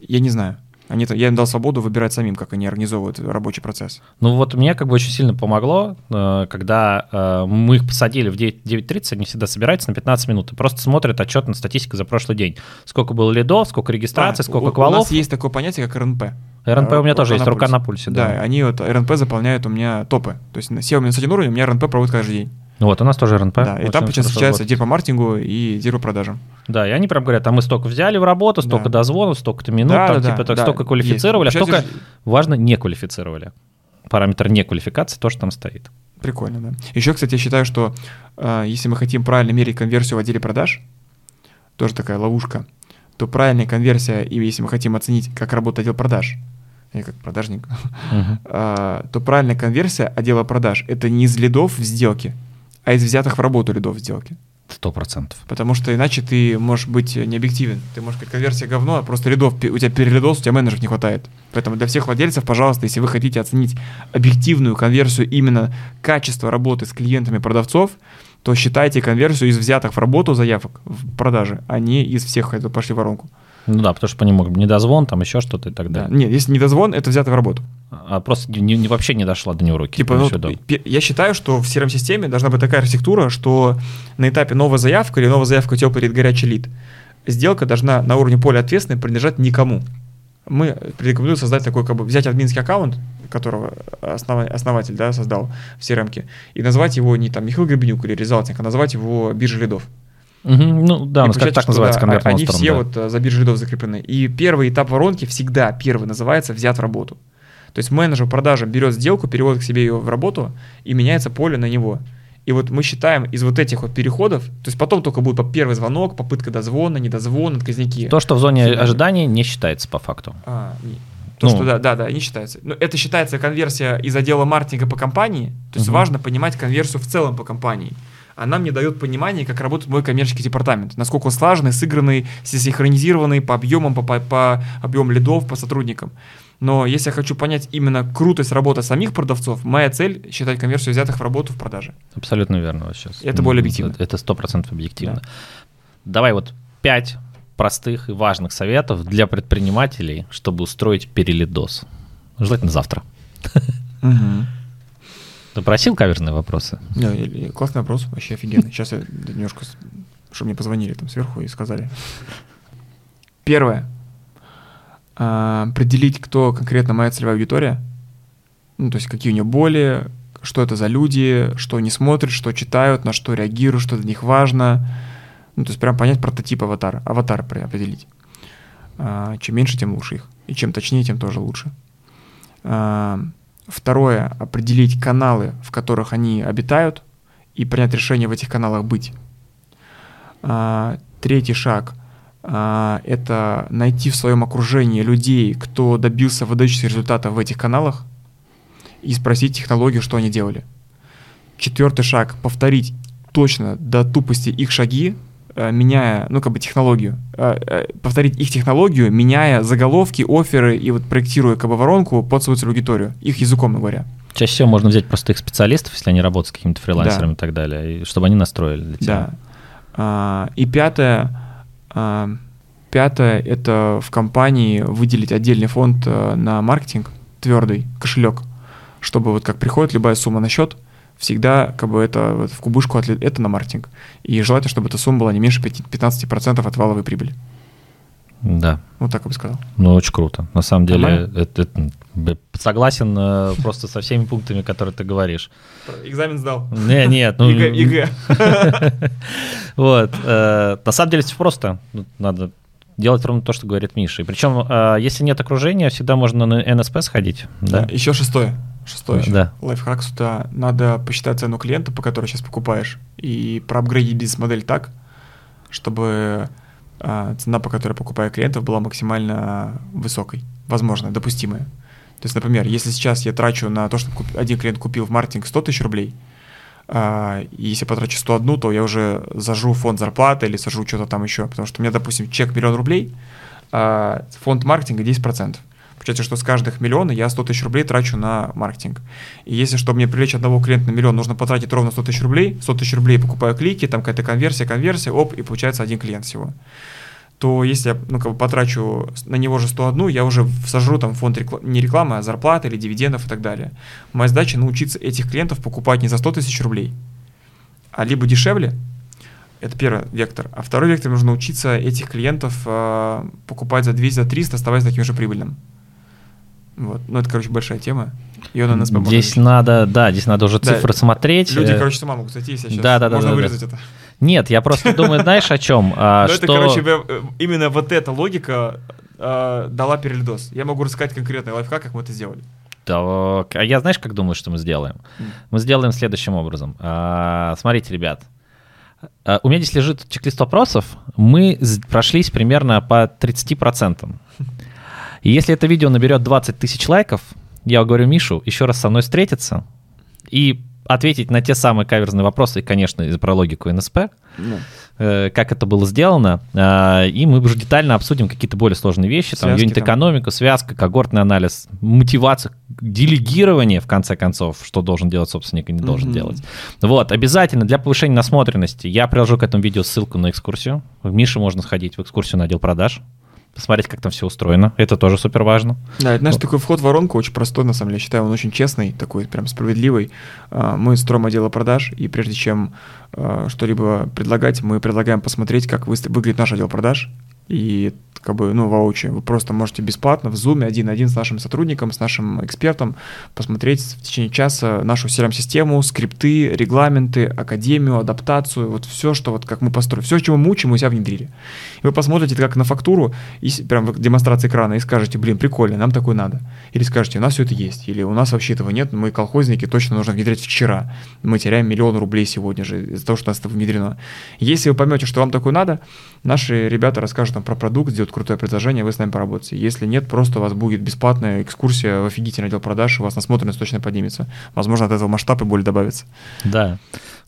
B: я не знаю. Они, я им дал свободу выбирать самим, как они организовывают рабочий процесс.
A: Ну вот мне как бы очень сильно помогло, э, когда э, мы их посадили в 9.30, они всегда собираются на 15 минут и просто смотрят отчет на статистику за прошлый день. Сколько было лидов, сколько регистраций, да, сколько у, квалов. У
B: нас есть такое понятие, как РНП.
A: РНП у меня тоже есть, рука на пульсе.
B: Да, да они вот РНП заполняют у меня топы. То есть на SEO минус один уровень у меня РНП проводит каждый день.
A: Вот, у нас тоже РНП.
B: Да, и там сейчас встречается дир по маркетингу и по продажам.
A: Да, и они прям говорят, а мы столько взяли в работу, столько да. дозвонов, столько-то минут, да, там, да, типа, да, так, столько квалифицировали, есть. а столько, важно, не квалифицировали. Параметр не квалификации тоже там стоит.
B: Прикольно, да. Еще, кстати, я считаю, что э, если мы хотим правильно мерить конверсию в отделе продаж, тоже такая ловушка, то правильная конверсия, и если мы хотим оценить, как работает отдел продаж, я как продажник, uh-huh. <laughs> а, то правильная конверсия отдела продаж – это не из лидов в сделке, а из взятых в работу лидов в сделке.
A: Сто процентов.
B: Потому что иначе ты можешь быть необъективен. Ты можешь сказать, конверсия говно, а просто рядов, у тебя перелидов, у тебя менеджеров не хватает. Поэтому для всех владельцев, пожалуйста, если вы хотите оценить объективную конверсию именно качества работы с клиентами продавцов, то считайте конверсию из взятых в работу заявок в продаже, а не из всех, которые пошли в воронку.
A: Ну да, потому что по нему недозвон, там еще что-то и так далее.
B: Да. Нет, если недозвон, это взято в работу.
A: А просто не, не, вообще не дошла до него руки.
B: Типа, ну, я считаю, что в CRM-системе должна быть такая архитектура, что на этапе новая заявка или новая заявка теплый лид, горячий лид, сделка должна на уровне поля ответственной принадлежать никому. Мы рекомендуем создать такой, как бы, взять админский аккаунт, которого основ, основатель да, создал в CRM, и назвать его не там Михаил Гребенюк или Резалтинг, а назвать его биржа лидов.
A: Угу, ну да, у нас как так называется конверт
B: Они все да. вот э, за биржей лидов закреплены. И первый этап воронки всегда первый называется взят в работу. То есть менеджер продажи берет сделку, переводит к себе ее в работу и меняется поле на него. И вот мы считаем из вот этих вот переходов, то есть потом только будет первый звонок, попытка дозвона, недозвон, отказники.
A: То, что в зоне ожидания, не считается по факту. А,
B: не. То, ну. что да, да, да, не считается. Но это считается конверсия из отдела маркетинга по компании. То есть угу. важно понимать конверсию в целом по компании она мне дает понимание, как работает мой коммерческий департамент, насколько он слаженный, сыгранный, синхронизированный по объемам, по, по, по объему лидов, по сотрудникам. Но если я хочу понять именно крутость работы самих продавцов, моя цель — считать конверсию взятых в работу в продаже.
A: Абсолютно верно сейчас.
B: Это более объективно.
A: Это сто процентов объективно. Да. Давай вот пять простых и важных советов для предпринимателей, чтобы устроить перелидос. Желательно завтра. Угу. Ты просил каверзные вопросы?
B: Да, классный вопрос, вообще офигенный. Сейчас я немножко, чтобы мне позвонили там сверху и сказали. Первое. А, определить, кто конкретно моя целевая аудитория. Ну, то есть какие у нее боли, что это за люди, что они смотрят, что читают, на что реагируют, что для них важно. Ну, то есть прям понять прототип аватара, аватар определить. А, чем меньше, тем лучше их. И чем точнее, тем тоже лучше. А, Второе, определить каналы, в которых они обитают, и принять решение в этих каналах быть. Третий шаг это найти в своем окружении людей, кто добился выдающихся результатов в этих каналах, и спросить технологию, что они делали. Четвертый шаг — повторить точно до тупости их шаги, Э, меняя, ну, как бы технологию, э, э, повторить их технологию, меняя заголовки, оферы и вот проектируя как бы воронку под свою аудиторию, их языком говоря.
A: Чаще всего можно взять простых специалистов, если они работают с какими-то фрилансерами да. и так далее, и чтобы они настроили для тебя.
B: Да. А, и пятое, а, пятое – это в компании выделить отдельный фонд на маркетинг, твердый кошелек, чтобы вот как приходит любая сумма на счет, всегда как бы это вот в кубышку это на маркетинг. И желательно, чтобы эта сумма была не меньше 5 15% от валовой прибыли.
A: Да.
B: Вот так я бы сказал.
A: Ну, очень круто. На самом деле, это, это- согласен э, просто со всеми пунктами, которые ты говоришь.
B: Экзамен сдал.
A: Не, нет, ну...
B: ЕГЭ, ЕГЭ. <laughs>
A: Вот. э, На самом деле все просто. Ну, Надо делать ровно то, что говорит Миша. И причем, э, если нет окружения, всегда можно на НСП сходить. Да.
B: Еще шестое. Шестое еще.
A: Да.
B: Лайфхак сюда. Надо посчитать цену клиента, по которой сейчас покупаешь, и проапгрейдить бизнес-модель так, чтобы цена, по которой покупаю клиентов, была максимально высокой, возможно, допустимая. То есть, например, если сейчас я трачу на то, чтобы один клиент купил в маркетинг 100 тысяч рублей, а, и если потрачу 101, то я уже зажу фонд зарплаты или сажу что-то там еще, потому что у меня, допустим, чек миллион рублей, а фонд маркетинга 10%. Получается, что с каждых миллиона я 100 тысяч рублей трачу на маркетинг. И если, чтобы мне привлечь одного клиента на миллион, нужно потратить ровно 100 тысяч рублей, 100 тысяч рублей покупаю клики, там какая-то конверсия, конверсия, оп, и получается один клиент всего то если я ну, как бы потрачу на него же 101, я уже сожру там фонд рекла- не рекламы, а зарплаты или дивидендов и так далее. Моя задача научиться этих клиентов покупать не за 100 тысяч рублей, а либо дешевле, это первый вектор. А второй вектор нужно научиться этих клиентов э, покупать за 200, за 300, оставаясь таким же прибыльным. Вот. Ну, это, короче, большая тема. Ее на нас
A: Здесь надо, да, здесь надо уже
B: Да,
A: цифры смотреть.
B: Люди,
A: Э,
B: короче, с ума могут сойти, если сейчас.
A: да, да, да,
B: Можно
A: да, да.
B: вырезать это.
A: Нет, я просто думаю, знаешь, о чем? <laughs> А,
B: Но
A: что...
B: это, короче, э, именно вот эта логика э, дала передоз. Я могу рассказать конкретный лайфхак, как мы это сделали.
A: А я знаешь, как думаю, что мы сделаем? Мы сделаем следующим образом. А, Смотрите, ребят, а, у меня здесь лежит чек-лист вопросов. Мы прошлись примерно по 30%. <laughs> И если это видео наберет 20 тысяч лайков, я говорю Мишу еще раз со мной встретиться и ответить на те самые каверзные вопросы, конечно, про логику НСП, э, как это было сделано, а, и мы уже детально обсудим какие-то более сложные вещи, там,
B: Связки
A: юнит-экономику, связка, когортный анализ, мотивация, делегирование, в конце концов, что должен делать собственник и не должен
B: Мгм.
A: делать. Вот, обязательно для повышения насмотренности я приложу к этому видео ссылку на экскурсию. В Мише можно сходить в экскурсию на отдел продаж, посмотреть, как там все устроено. Это тоже супер важно.
B: Да, это наш
A: Вот.
B: такой вход в воронку очень простой, на самом деле. Я считаю, он очень честный, такой прям справедливый. А, Мы строим отдел продаж, и прежде чем а, что-либо предлагать, мы предлагаем посмотреть, как выглядит наш отдел продаж. И как бы, ну, воочию. Вы просто можете бесплатно в Zoom один на один с нашим сотрудником, с нашим экспертом посмотреть в течение часа нашу CRM-систему, скрипты, регламенты, академию, адаптацию, вот все, что вот как мы построили, все, чего мы учим, мы себя внедрили. И вы посмотрите это как на фактуру, и прям в демонстрации экрана, и скажете, блин, прикольно, нам такое надо. Или скажете, у нас все это есть, или у нас вообще этого нет, мы колхозники, точно нужно внедрять вчера. Мы теряем миллион рублей сегодня же из-за того, что у нас это внедрено. Если вы поймете, что вам такое надо, наши ребята расскажут вам про продукт, сделают крутое предложение, вы с нами поработаете. Если нет, просто у вас будет бесплатная экскурсия в офигительный отдел продаж, у вас насмотренность точно поднимется. Возможно, от этого масштаб и более добавится.
A: Да.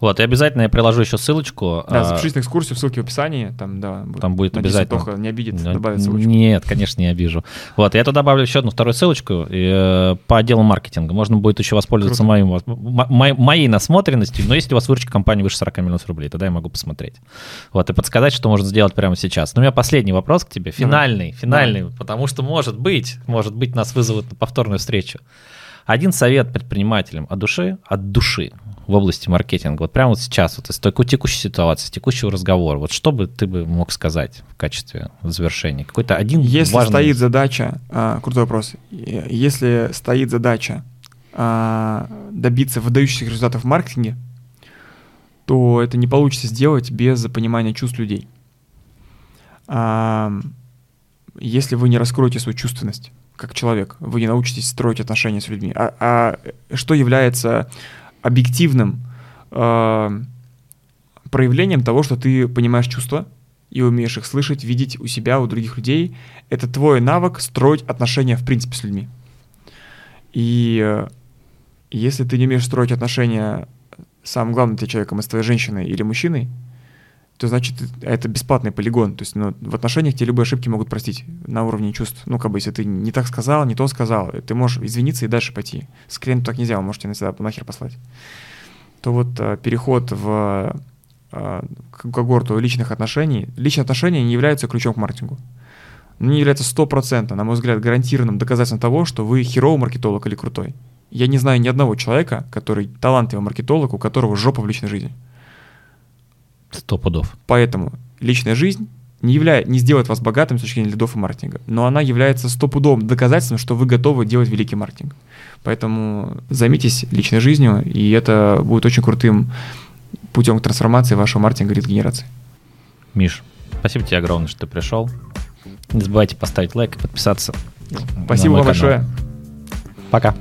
A: Вот, и обязательно я приложу еще ссылочку.
B: Да,
A: а,
B: запишитесь на экскурсию, ссылки в описании, там, да.
A: Там будет
B: Надеюсь,
A: обязательно.
B: Тоха не обидит,
A: Да,
B: добавит ссылочку.
A: Нет, конечно, не обижу. Вот, я туда добавлю еще одну вторую ссылочку э, по отделу маркетинга. Можно будет еще воспользоваться
B: Круто.
A: моим, мо- мо- моей насмотренностью, но если у вас выручка компании выше 40 миллионов рублей, тогда я могу посмотреть. Вот, и подсказать, что можно сделать прямо сейчас. Но у меня последний вопрос к тебе, финальный, финальный, потому что, может быть, может быть, нас вызовут на повторную встречу. Один совет предпринимателям от души, от души в области маркетинга, вот прямо вот сейчас, вот из такой текущей ситуации, текущего разговора, вот что бы ты бы мог сказать в качестве завершения? Какой-то один
B: Если
A: важный...
B: стоит задача, а, крутой вопрос, если стоит задача а, добиться выдающихся результатов в маркетинге, то это не получится сделать без понимания чувств людей. А, если вы не раскроете свою чувственность как человек, вы не научитесь строить отношения с людьми. А, а что является объективным а, проявлением того, что ты понимаешь чувства и умеешь их слышать, видеть у себя, у других людей, это твой навык строить отношения в принципе с людьми. И э, если ты не умеешь строить отношения самым главным для человеком, с твоей женщиной или мужчиной, то значит это бесплатный полигон. То есть ну, в отношениях тебе любые ошибки могут простить на уровне чувств. Ну, как бы, если ты не так сказал, не то сказал, ты можешь извиниться и дальше пойти. С клиентом так нельзя, он может тебя навсегда нахер послать. То вот э, переход в э, когорту личных отношений. Личные отношения не являются ключом к маркетингу. Они являются стопроцентно, на мой взгляд, гарантированным доказательством того, что вы херовый маркетолог или крутой. Я не знаю ни одного человека, который талантливый маркетолог, у которого жопа в личной жизни.
A: Сто пудов.
B: Поэтому личная жизнь не, являет, не сделает вас богатым с точки зрения лидов и маркетинга, но она является стопудовым доказательством, что вы готовы делать великий маркетинг. Поэтому займитесь личной жизнью, и это будет очень крутым путем к трансформации вашего маркетинга и генерации.
A: Миш, спасибо тебе огромное, что ты пришел. Не забывайте поставить лайк и подписаться.
B: Спасибо вам большое.
A: Пока.